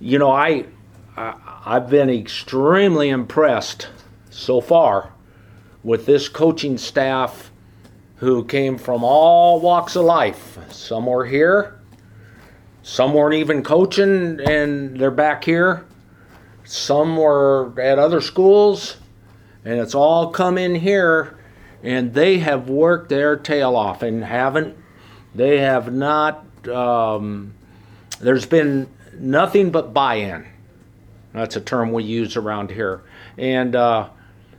you know, I, I, I've been extremely impressed so far with this coaching staff who came from all walks of life. Some were here, some weren't even coaching and they're back here. Some were at other schools, and it's all come in here, and they have worked their tail off and haven't, they have not, um, there's been nothing but buy in. That's a term we use around here. And, uh,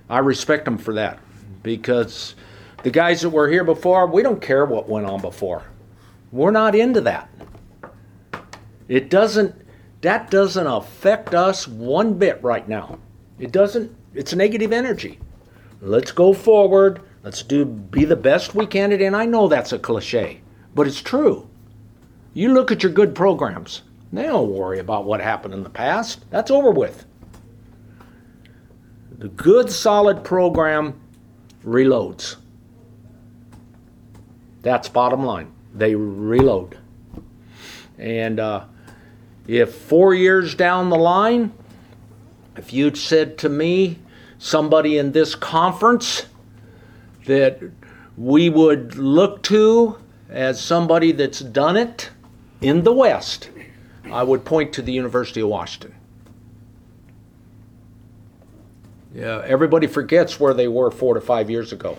I respect them for that because the guys that were here before, we don't care what went on before. We're not into that. It doesn't that doesn't affect us one bit right now. It doesn't it's negative energy. Let's go forward. Let's do be the best we can at and I know that's a cliche, but it's true. You look at your good programs. They don't worry about what happened in the past. That's over with. The good, solid program reloads. That's bottom line. They reload. And uh, if four years down the line, if you'd said to me, somebody in this conference that we would look to as somebody that's done it in the West, I would point to the University of Washington. Yeah, everybody forgets where they were four to five years ago.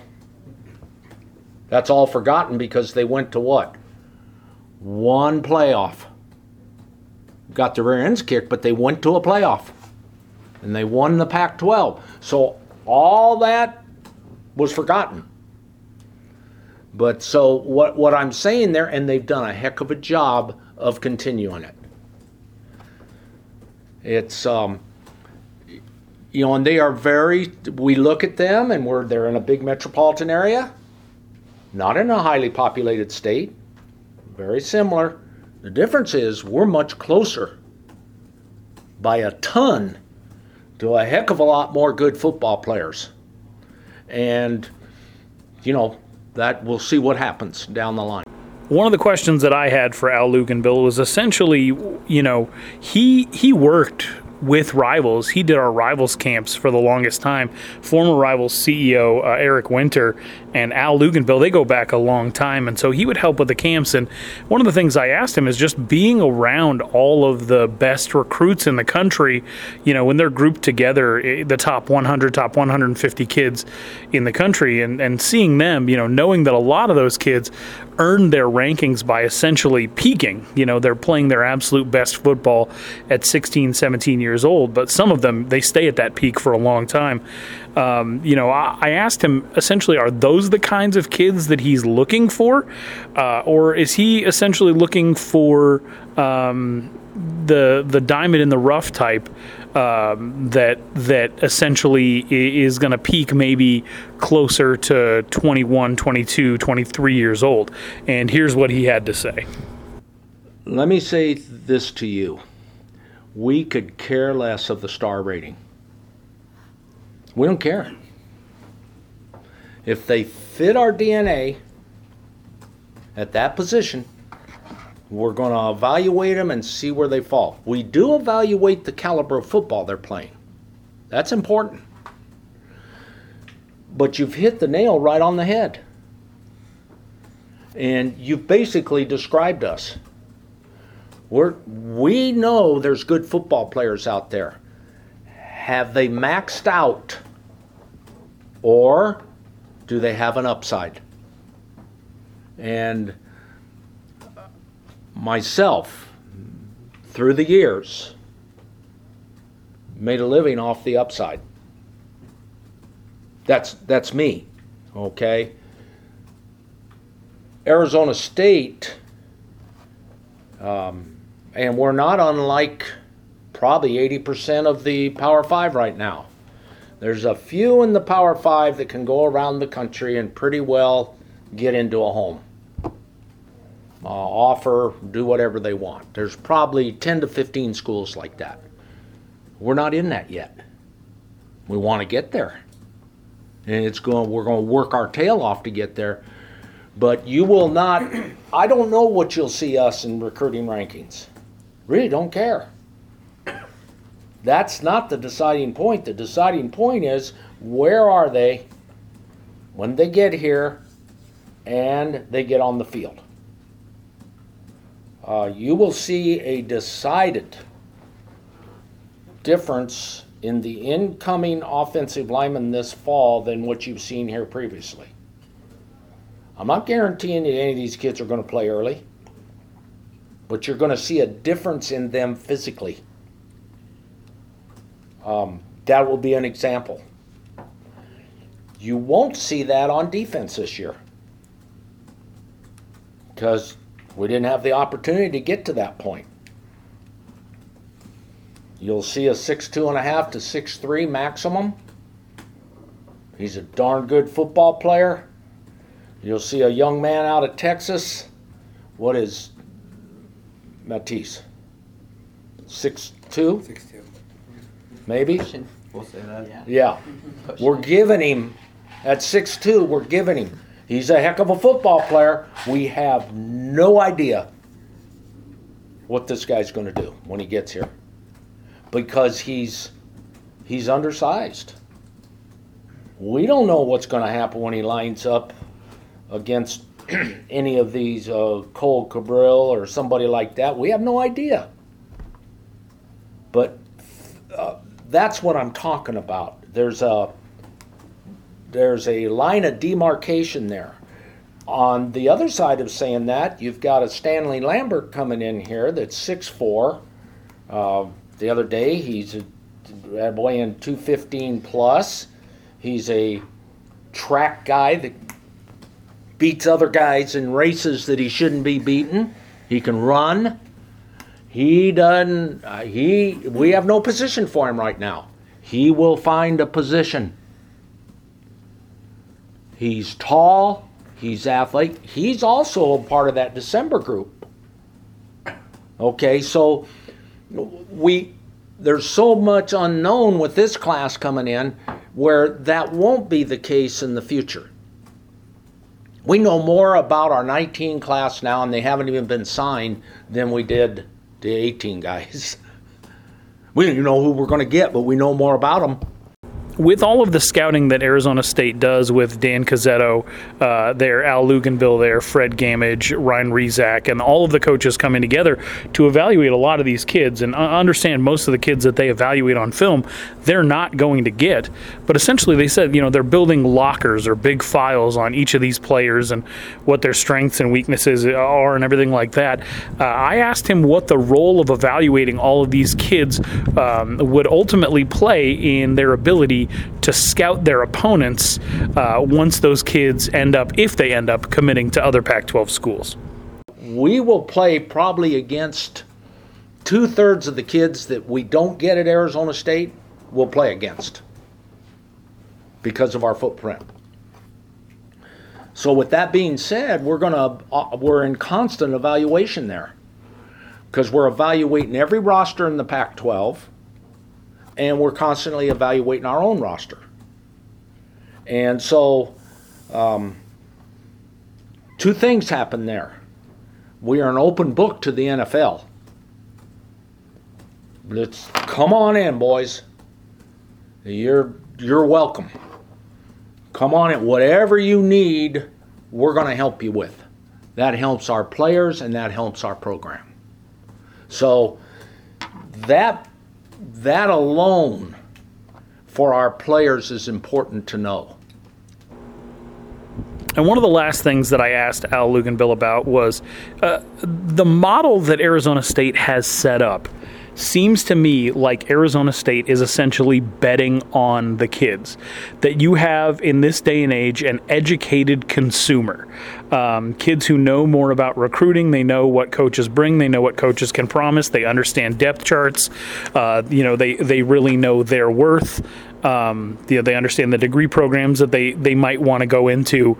That's all forgotten because they went to what? One playoff. Got their rear ends kicked, but they went to a playoff. And they won the Pac 12. So all that was forgotten. But so what, what I'm saying there, and they've done a heck of a job of continuing it. It's um, you know, and they are very. We look at them, and we're they're in a big metropolitan area, not in a highly populated state. Very similar. The difference is we're much closer by a ton to a heck of a lot more good football players, and you know that we'll see what happens down the line. One of the questions that I had for Al Luginbill was essentially, you know, he he worked with rivals. He did our rivals camps for the longest time. Former rivals CEO uh, Eric Winter and Al Luginbill, they go back a long time, and so he would help with the camps. And one of the things I asked him is just being around all of the best recruits in the country. You know, when they're grouped together, eh, the top 100, top 150 kids in the country, and and seeing them, you know, knowing that a lot of those kids earned their rankings by essentially peaking. You know, they're playing their absolute best football at 16, 17 years old, but some of them, they stay at that peak for a long time. Um, you know, I, I, asked him essentially, are those the kinds of kids that he's looking for? Uh, or is he essentially looking for um, the, the diamond in the rough type? Um, that that essentially is going to peak maybe closer to 21, 22, 23 years old. And here's what he had to say. Let me say this to you. We could care less of the star rating. We don't care. If they fit our DNA at that position, we're going to evaluate them and see where they fall. We do evaluate the caliber of football they're playing. That's important. But you've hit the nail right on the head. And you've basically described us. We're, we know there's good football players out there. Have they maxed out? Or do they have an upside? And myself, through the years, made a living off the upside. That's that's me, okay. Arizona State, um, and we're not unlike probably 80% of the Power Five right now. There's a few in the Power Five that can go around the country and pretty well get into a home. Uh, offer, do whatever they want. There's probably 10 to 15 schools like that. We're not in that yet. We want to get there. And it's going we're going to work our tail off to get there. But you will not I don't know what you'll see us in recruiting rankings. Really don't care. That's not the deciding point. The deciding point is where are they when they get here and they get on the field. Uh, you will see a decided difference in the incoming offensive linemen this fall than what you've seen here previously. I'm not guaranteeing that any of these kids are going to play early, but you're going to see a difference in them physically. Um, that will be an example. You won't see that on defense this year because we didn't have the opportunity to get to that point. You'll see a six two and a half to six three maximum. He's a darn good football player. You'll see a young man out of Texas. What is Matisse? Six two? Six. Maybe? We'll say that. Yeah. We're giving him at six two. we're giving him. He's a heck of a football player. We have no idea what this guy's going to do when he gets here because he's he's undersized. We don't know what's going to happen when he lines up against (clears throat) any of these uh, Cohl Cabral or somebody like that. We have no idea. But uh, that's what I'm talking about. There's a there's a line of demarcation there. On the other side of saying that, you've got a Stanley Lambert coming in here that's 6'4". Uh, the other day, he's a, weighing 215 plus. He's a track guy that beats other guys in races that he shouldn't be beaten. He can run. He doesn't. Uh, he. We have no position for him right now. He will find a position. He's tall. He's athletic. He's also a part of that December group. Okay, so we there's so much unknown with this class coming in where that won't be the case in the future. We know more about our 19 class now, and they haven't even been signed, than we did the 18 guys. (laughs) We don't know who we're going to get, but we know more about them with all of the scouting that Arizona State does with Dan Cazzetto uh, there, Al Luginbill there, Fred Gamage, Ryan Rizak, and all of the coaches coming together to evaluate a lot of these kids and understand most of the kids that they evaluate on film, they're not going to get. But essentially, they said, you know, they're building lockers or big files on each of these players and what their strengths and weaknesses are and everything like that. Uh, I asked him what the role of evaluating all of these kids um, would ultimately play in their ability to scout their opponents uh, once those kids end up, if they end up, committing to other Pac 12 schools? We will play probably against two thirds of the kids that we don't get at Arizona State, we'll play against because of our footprint. So with that being said, we're gonna uh, we're in constant evaluation there because we're evaluating every roster in the Pac-12 and we're constantly evaluating our own roster. And so, um, two things happen there. We are an open book to the NFL. Let's come on in, boys. You're you're welcome. Come on in. Whatever you need, we're going to help you with. That helps our players and that helps our program. So that that alone for our players is important to know. And one of the last things that I asked Al Luginbill about was uh, the model that Arizona State has set up seems to me like Arizona State is essentially betting on the kids. That you have in this day and age an educated consumer. Um, kids who know more about recruiting, they know what coaches bring, they know what coaches can promise, they understand depth charts, uh, you know, they, they really know their worth. Um, you know, they understand the degree programs that they, they might want to go into.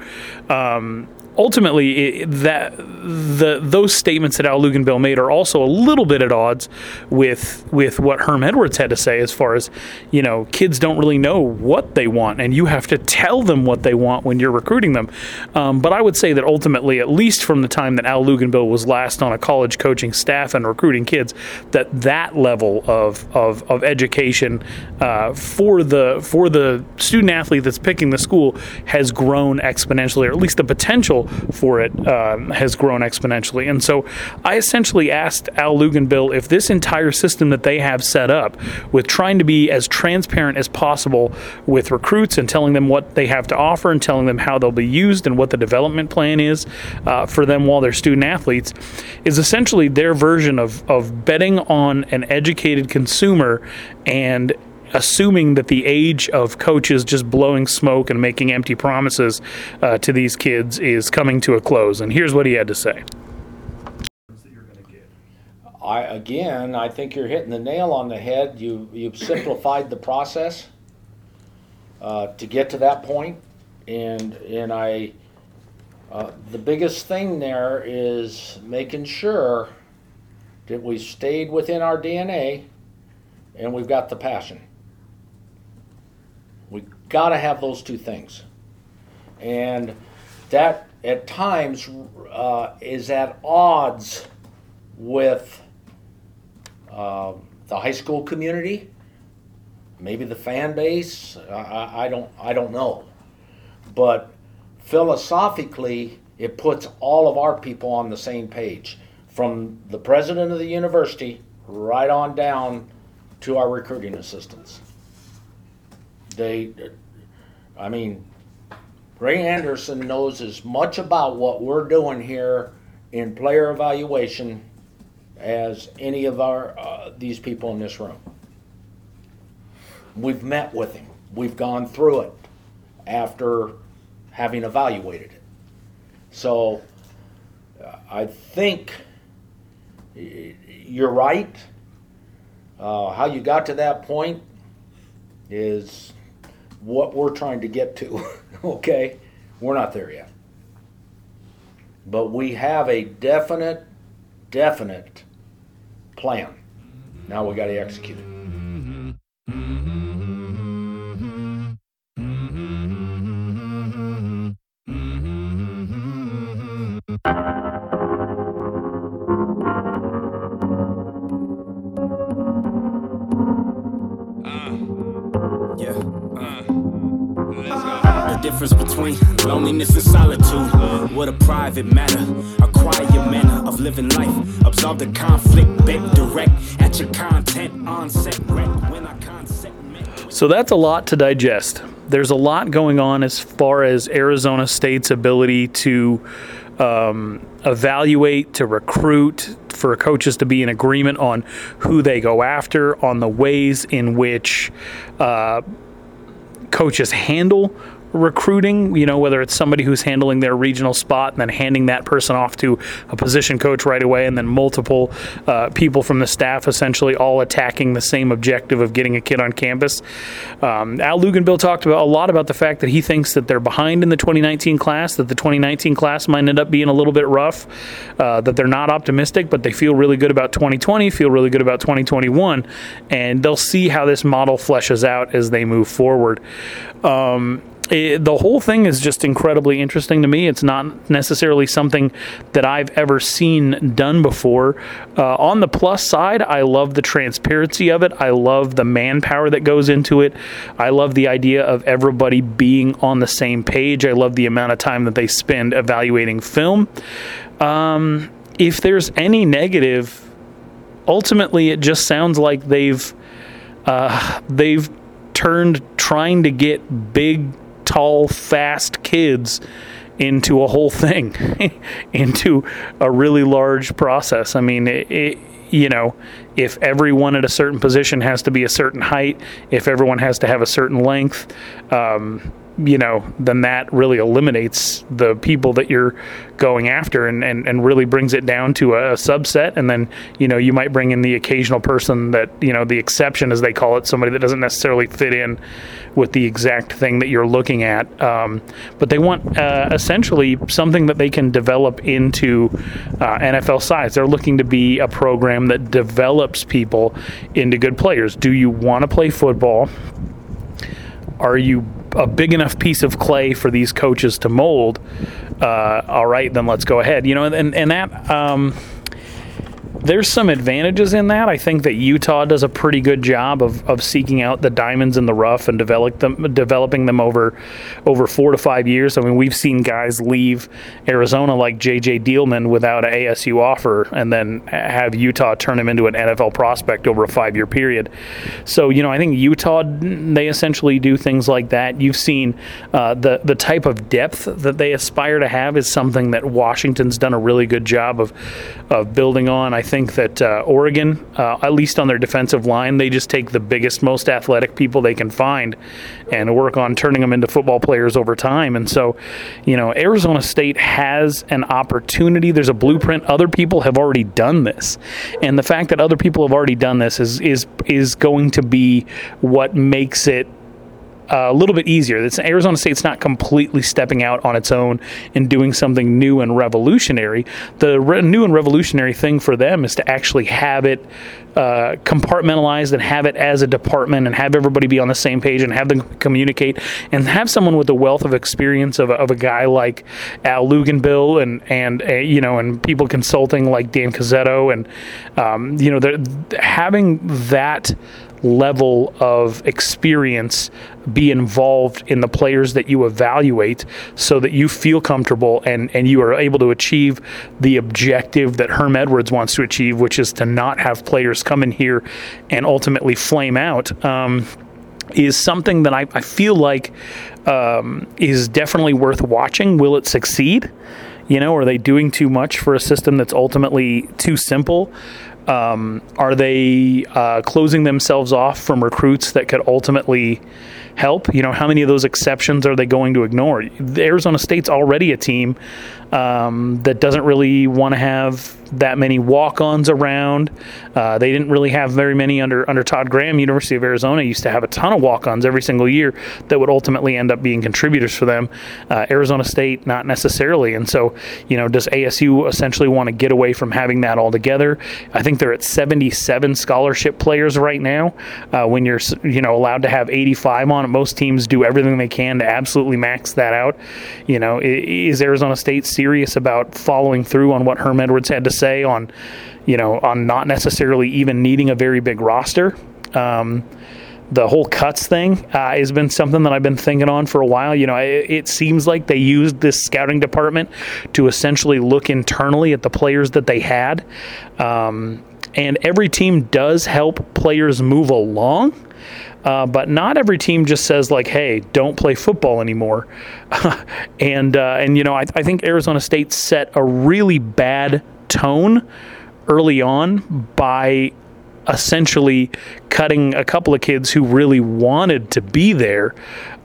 Um, ultimately, it, that the those statements that Al Luginbill made are also a little bit at odds with with what Herm Edwards had to say as far as you know, kids don't really know what they want, and you have to tell them what they want when you're recruiting them. Um, but I would say that ultimately, at least from the time that Al Luginbill was last on a college coaching staff and recruiting kids, that that level of of, of education uh, for the for the student athlete that's picking the school has grown exponentially, or at least the potential for it um, has grown exponentially. And so I essentially asked Al Luginbill if this entire system that they have set up with trying to be as transparent as possible with recruits and telling them what they have to offer and telling them how they'll be used and what the development plan is uh, for them while they're student athletes is essentially their version of, of betting on an educated consumer and assuming that the age of coaches just blowing smoke and making empty promises uh, to these kids is coming to a close. And here's what he had to say. I again, I think you're hitting the nail on the head. You you've simplified the process uh, to get to that point, and and I. Uh, the biggest thing there is making sure that we stayed within our DNA and we've got the passion. Got to have those two things. And that at times uh, is at odds with uh, the high school community, maybe the fan base. I, I don't I don't know, but philosophically, it puts all of our people on the same page, from the president of the university right on down to our recruiting assistants. They, I mean, Ray Anderson knows as much about what we're doing here in player evaluation as any of our uh, these people in this room. We've met with him. We've gone through it after having evaluated it. So I think you're right. Uh, how you got to that point is what we're trying to get to. (laughs) okay? We're not there yet. But we have a definite, definite plan. Now we got to execute it. So that's a lot to digest. There's a lot going on as far as Arizona State's ability to um, evaluate, to recruit, for coaches to be in agreement on who they go after, on the ways in which uh, coaches handle recruiting, you know, whether it's somebody who's handling their regional spot and then handing that person off to a position coach right away, and then multiple uh, people from the staff essentially all attacking the same objective of getting a kid on campus. Um, Al Luginbill talked about a lot about the fact that he thinks that they're behind in the 2019 class, that the 2019 class might end up being a little bit rough, uh, that they're not optimistic, but they feel really good about 2020, feel really good about 2021, and they'll see how this model fleshes out as they move forward. Um, it, the whole thing is just incredibly interesting to me. It's not necessarily something that I've ever seen done before. Uh, on the plus side, I love the transparency of it. I love the manpower that goes into it. I love the idea of everybody being on the same page. I love the amount of time that they spend evaluating film. Um, if there's any negative, ultimately it just sounds like they've uh, they've turned trying to get big tall, fast kids into a whole thing, (laughs) into a really large process. I mean, it, it, you know, if everyone at a certain position has to be a certain height, if everyone has to have a certain length, um, you know, then that really eliminates the people that you're going after and, and, and really brings it down to a, subset. And then, you know, you might bring in the occasional person that, you know, the exception, as they call it, somebody that doesn't necessarily fit in with the exact thing that you're looking at. Um, but they want uh, essentially something that they can develop into uh, NFL size. They're looking to be a program that develops people into good players. Do you want to play football? Are you a big enough piece of clay for these coaches to mold? Uh, all right, then let's go ahead. You know, and and that. Um, there's some advantages in that. I think that Utah does a pretty good job of, of seeking out the diamonds in the rough and develop them, developing them over over four to five years. I mean, we've seen guys leave Arizona like J.J. Dielman without an ASU offer, and then have Utah turn him into an NFL prospect over a five year period. So, you know, I think Utah they essentially do things like that. You've seen uh, the the type of depth that they aspire to have is something that Washington's done a really good job of of building on. I think that uh, Oregon, uh, at least on their defensive line, they just take the biggest, most athletic people they can find and work on turning them into football players over time. And so, you know, Arizona State has an opportunity. There's a blueprint. Other people have already done this, and the fact that other people have already done this is is is going to be what makes it a little bit easier. It's, Arizona State's not completely stepping out on its own and doing something new and revolutionary. The re- new and revolutionary thing for them is to actually have it uh, compartmentalized and have it as a department and have everybody be on the same page and have them communicate and have someone with a wealth of experience of a, of a guy like Al Luginbill and and uh, you know and people consulting like Dan Cozzetto and um, you know having that level of experience be involved in the players that you evaluate so that you feel comfortable and, and you are able to achieve the objective that Herm Edwards wants to achieve, which is to not have players come in here and ultimately flame out. Um, is something that I, I feel like um, is definitely worth watching. Will it succeed? You know, are they doing too much for a system that's ultimately too simple? Um, are they uh, closing themselves off from recruits that could ultimately help? You know, how many of those exceptions are they going to ignore? Arizona State's already a team um, that doesn't really want to have that many walk-ons around. Uh, they didn't really have very many under under Todd Graham. University of Arizona used to have a ton of walk-ons every single year that would ultimately end up being contributors for them. Uh, Arizona State, not necessarily. And so, you know, does ASU essentially want to get away from having that altogether? I think they're at 77 scholarship players right now. Uh, when you're you know allowed to have 85 on it, most teams do everything they can to absolutely max that out. You know, is Arizona State serious about following through on what Herm Edwards had to say on, you know, on not necessarily even needing a very big roster. Um, the whole cuts thing uh, has been something that I've been thinking on for a while. You know, it, it, seems like they used this scouting department to essentially look internally at the players that they had. Um, and every team does help players move along. Uh, but not every team just says like, "Hey, don't play football anymore." (laughs) and uh, and you know, I, I think Arizona State set a really bad tone early on by essentially cutting a couple of kids who really wanted to be there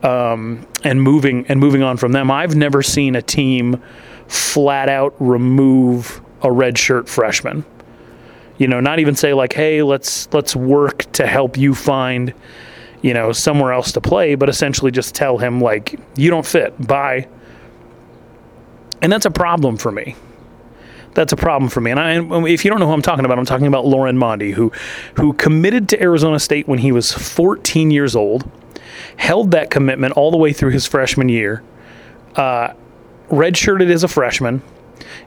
um, and moving and moving on from them. I've never seen a team flat out remove a redshirt freshman. You know, not even say like, "Hey, let's let's work to help you find, you know, somewhere else to play," but essentially just tell him like, "You don't fit. Bye." And that's a problem for me that's a problem for me. And, I, if you don't know who I'm talking about, I'm talking about Lauren Mondy, who who committed to Arizona State when he was 14 years old, held that commitment all the way through his freshman year, uh, redshirted as a freshman,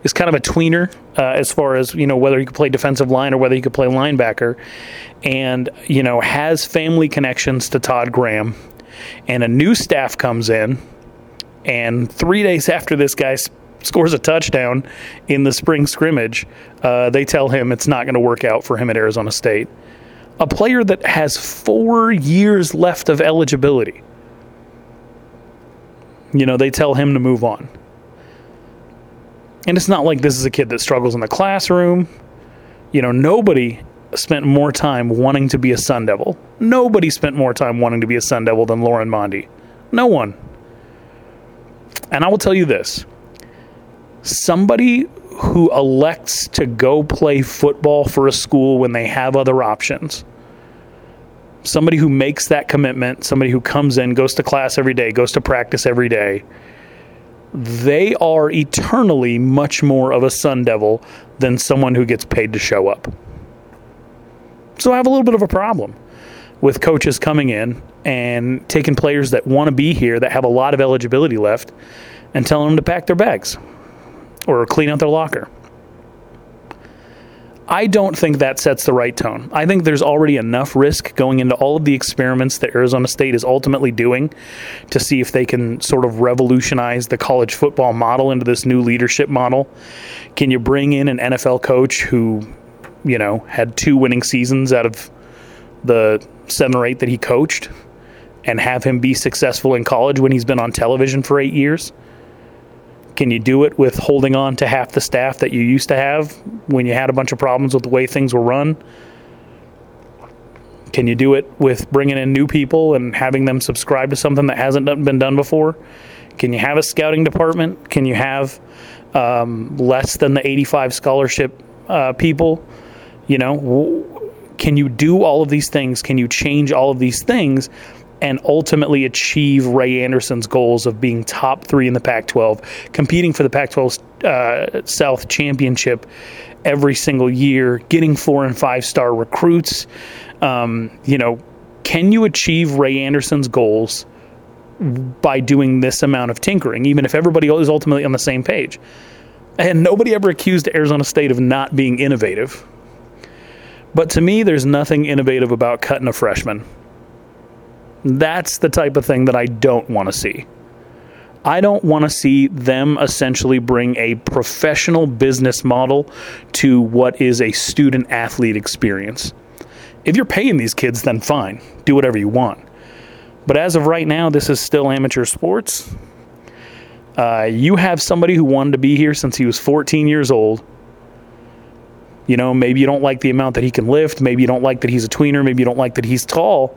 is kind of a tweener uh, as far as you know whether he could play defensive line or whether he could play linebacker, and you know has family connections to Todd Graham, and a new staff comes in, and three days after this guy's scores a touchdown in the spring scrimmage, uh, they tell him it's not going to work out for him at Arizona State. A player that has four years left of eligibility. You know, they tell him to move on. And it's not like this is a kid that struggles in the classroom. You know, nobody spent more time wanting to be a Sun Devil. Nobody spent more time wanting to be a Sun Devil than Lauren Mondy. No one. And I will tell you this somebody who elects to go play football for a school when they have other options, somebody who makes that commitment, somebody who comes in, goes to class every day, goes to practice every day, they are eternally much more of a Sun Devil than someone who gets paid to show up. So I have a little bit of a problem with coaches coming in and taking players that want to be here, that have a lot of eligibility left, and telling them to pack their bags or clean out their locker. I don't think that sets the right tone. I think there's already enough risk going into all of the experiments that Arizona State is ultimately doing to see if they can sort of revolutionize the college football model into this new leadership model. Can you bring in an NFL coach who, you know, had two winning seasons out of the seven or eight that he coached and have him be successful in college when he's been on television for eight years? Can you do it with holding on to half the staff that you used to have when you had a bunch of problems with the way things were run? Can you do it with bringing in new people and having them subscribe to something that hasn't been done before? Can you have a scouting department? Can you have um, less than the 85 scholarship uh, people? You know, can you do all of these things? Can you change all of these things and ultimately achieve Ray Anderson's goals of being top three in the Pac 12, competing for the Pac 12 uh, South Championship every single year, getting four and five star recruits. Um, you know, can you achieve Ray Anderson's goals by doing this amount of tinkering, even if everybody is ultimately on the same page? And nobody ever accused Arizona State of not being innovative. But to me, there's nothing innovative about cutting a freshman. That's the type of thing that I don't want to see. I don't want to see them essentially bring a professional business model to what is a student athlete experience. If you're paying these kids, then fine, do whatever you want. But as of right now, this is still amateur sports. Uh, you have somebody who wanted to be here since he was 14 years old. You know, maybe you don't like the amount that he can lift. Maybe you don't like that he's a tweener. Maybe you don't like that he's tall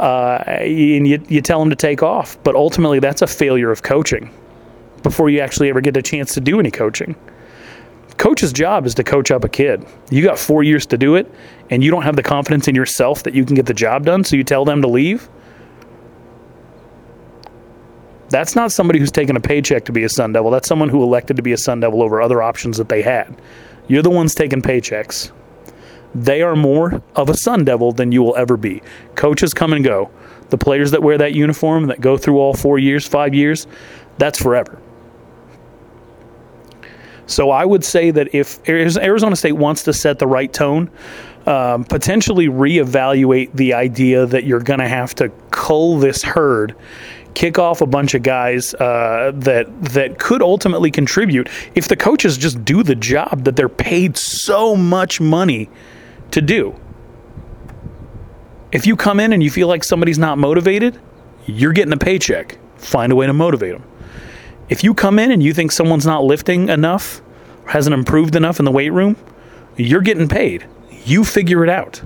uh, and you, you tell them to take off. But ultimately, that's a failure of coaching before you actually ever get a chance to do any coaching. Coach's job is to coach up a kid. You got four years to do it, and you don't have the confidence in yourself that you can get the job done, so you tell them to leave. That's not somebody who's taken a paycheck to be a Sun Devil. That's someone who elected to be a Sun Devil over other options that they had. You're the ones taking paychecks. They are more of a Sun Devil than you will ever be. Coaches come and go. The players that wear that uniform, that go through all four years, five years, that's forever. So I would say that if Arizona State wants to set the right tone, um, potentially reevaluate the idea that you're going to have to cull this herd, kick off a bunch of guys uh, that that could ultimately contribute if the coaches just do the job that they're paid so much money to do. If you come in and you feel like somebody's not motivated, you're getting a paycheck. Find a way to motivate them. If you come in and you think someone's not lifting enough, hasn't improved enough in the weight room, you're getting paid. You figure it out.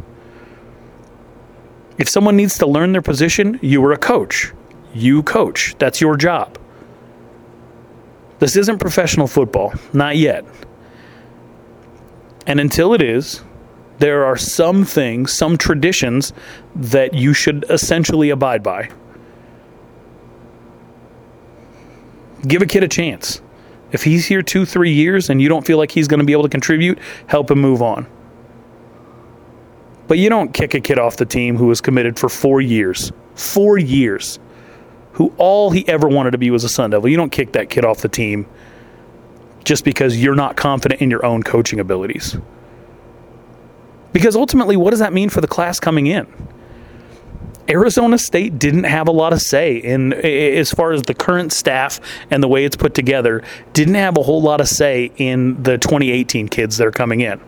If someone needs to learn their position, you are a coach. You coach. That's your job. This isn't professional football, not yet. And until it is, there are some things, some traditions that you should essentially abide by. Give a kid a chance. If he's here two, three years and you don't feel like he's going to be able to contribute, help him move on. But you don't kick a kid off the team who was committed for four years. Four years. Who all he ever wanted to be was a Sun Devil. You don't kick that kid off the team just because you're not confident in your own coaching abilities. Because ultimately, what does that mean for the class coming in? Arizona State didn't have a lot of say in as far as the current staff and the way it's put together. Didn't have a whole lot of say in the 2018 kids that are coming in.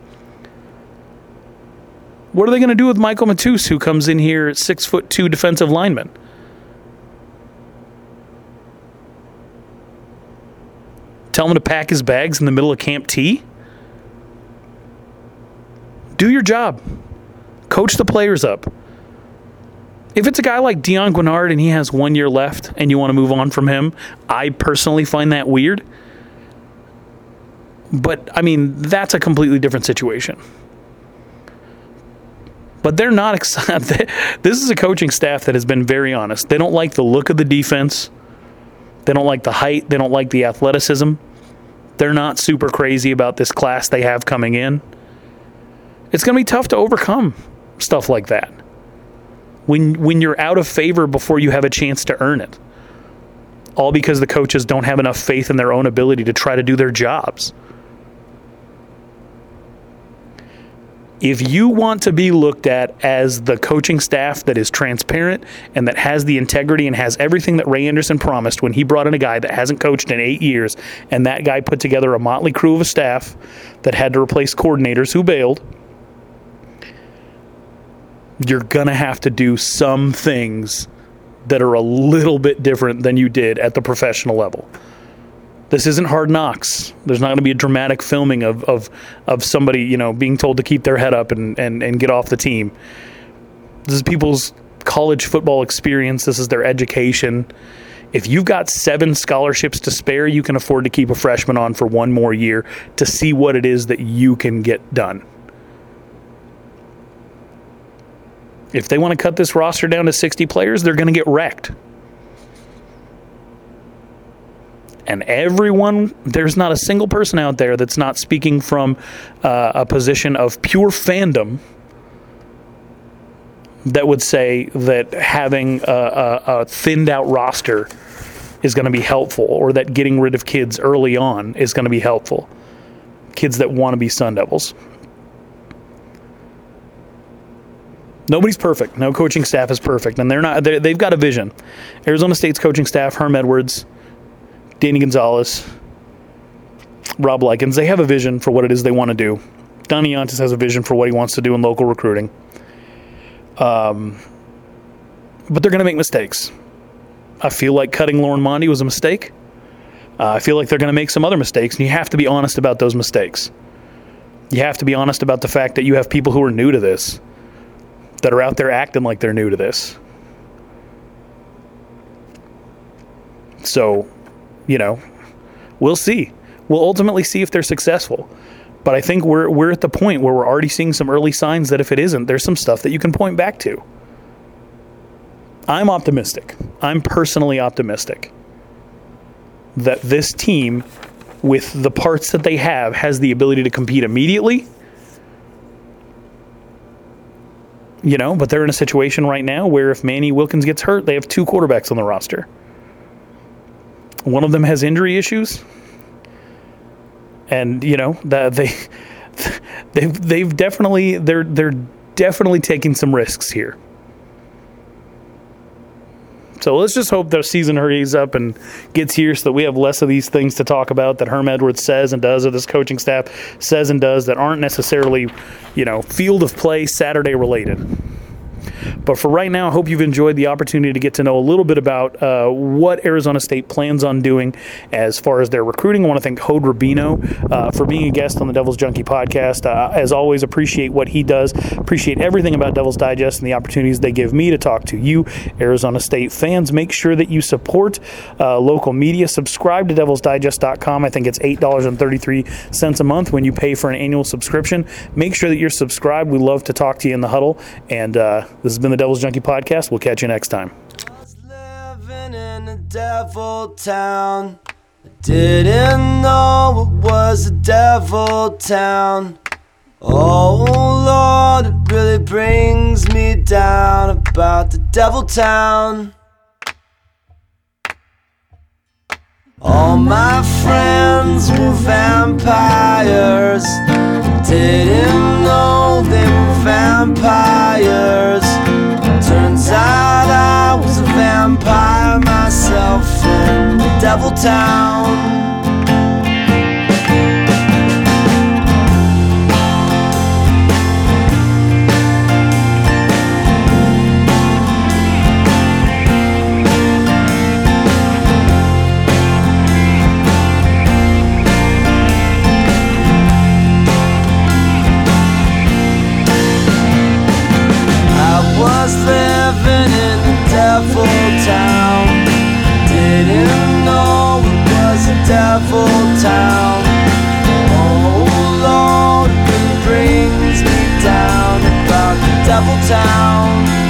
What are they going to do with Michael Matus, who comes in here six foot two defensive lineman? Tell him to pack his bags in the middle of Camp T? Do your job. Coach the players up. If it's a guy like Dion Guinard and he has one year left and you want to move on from him, I personally find that weird. But I mean, that's a completely different situation. But they're not excited. (laughs) This is a coaching staff that has been very honest. They don't like the look of the defense. They don't like the height. They don't like the athleticism. They're not super crazy about this class they have coming in. It's going to be tough to overcome stuff like that. When when you're out of favor before you have a chance to earn it. All because the coaches don't have enough faith in their own ability to try to do their jobs. if you want to be looked at as the coaching staff that is transparent and that has the integrity and has everything that Ray Anderson promised when he brought in a guy that hasn't coached in eight years, and that guy put together a motley crew of a staff that had to replace coordinators who bailed, you're going to have to do some things that are a little bit different than you did at the professional level. This isn't hard knocks. There's not going to be a dramatic filming of, of, of somebody, you know, being told to keep their head up and, and, and get off the team. This is people's college football experience. This is their education. If you've got seven scholarships to spare, you can afford to keep a freshman on for one more year to see what it is that you can get done. If they want to cut this roster down to 60 players, they're going to get wrecked. and everyone there's not a single person out there that's not speaking from uh, a position of pure fandom that would say that having a, a, a thinned out roster is going to be helpful or that getting rid of kids early on is going to be helpful kids that want to be sun devils nobody's perfect no coaching staff is perfect and they're not they they've got a vision arizona state's coaching staff herm edwards Danny Gonzales, Rob Likens, they have a vision for what it is they want to do. Donnie Yantis has a vision for what he wants to do in local recruiting. Um, but they're going to make mistakes. I feel like cutting Lauren Mondy was a mistake. Uh, I feel like they're going to make some other mistakes, and you have to be honest about those mistakes. You have to be honest about the fact that you have people who are new to this, that are out there acting like they're new to this. So you know, we'll see. We'll ultimately see if they're successful. But I think we're we're at the point where we're already seeing some early signs that if it isn't, there's some stuff that you can point back to. I'm optimistic. I'm personally optimistic that this team with the parts that they have has the ability to compete immediately. You know, but they're in a situation right now where if Manny Wilkins gets hurt, they have two quarterbacks on the roster. One of them has injury issues, and you know that they (laughs) they've they've definitely they're they're definitely taking some risks here. So let's just hope the season hurries up and gets here so that we have less of these things to talk about that Herm Edwards says and does, or this coaching staff says and does that aren't necessarily, you know, field of play Saturday related. But for right now, I hope you've enjoyed the opportunity to get to know a little bit about uh, what Arizona State plans on doing as far as their recruiting. I want to thank Hod Rabino uh, for being a guest on the Devil's Junkie podcast. Uh, as always, appreciate what he does. Appreciate everything about Devil's Digest and the opportunities they give me to talk to you, Arizona State fans. Make sure that you support uh, local media. Subscribe to devilsdigest.com. I think it's $8.33 a month when you pay for an annual subscription. Make sure that you're subscribed. We love to talk to you in the huddle. And uh, this has been the Devil's Junkie Podcast. We'll catch you next time. living in a devil town. I didn't know it was a devil town. Oh Lord, it really brings me down about the devil town. All my friends were vampires. Didn't know they were vampires thought I was a vampire myself in the devil town. was there devil town. Didn't know it was a devil town. Oh Lord, it brings me down about the devil town.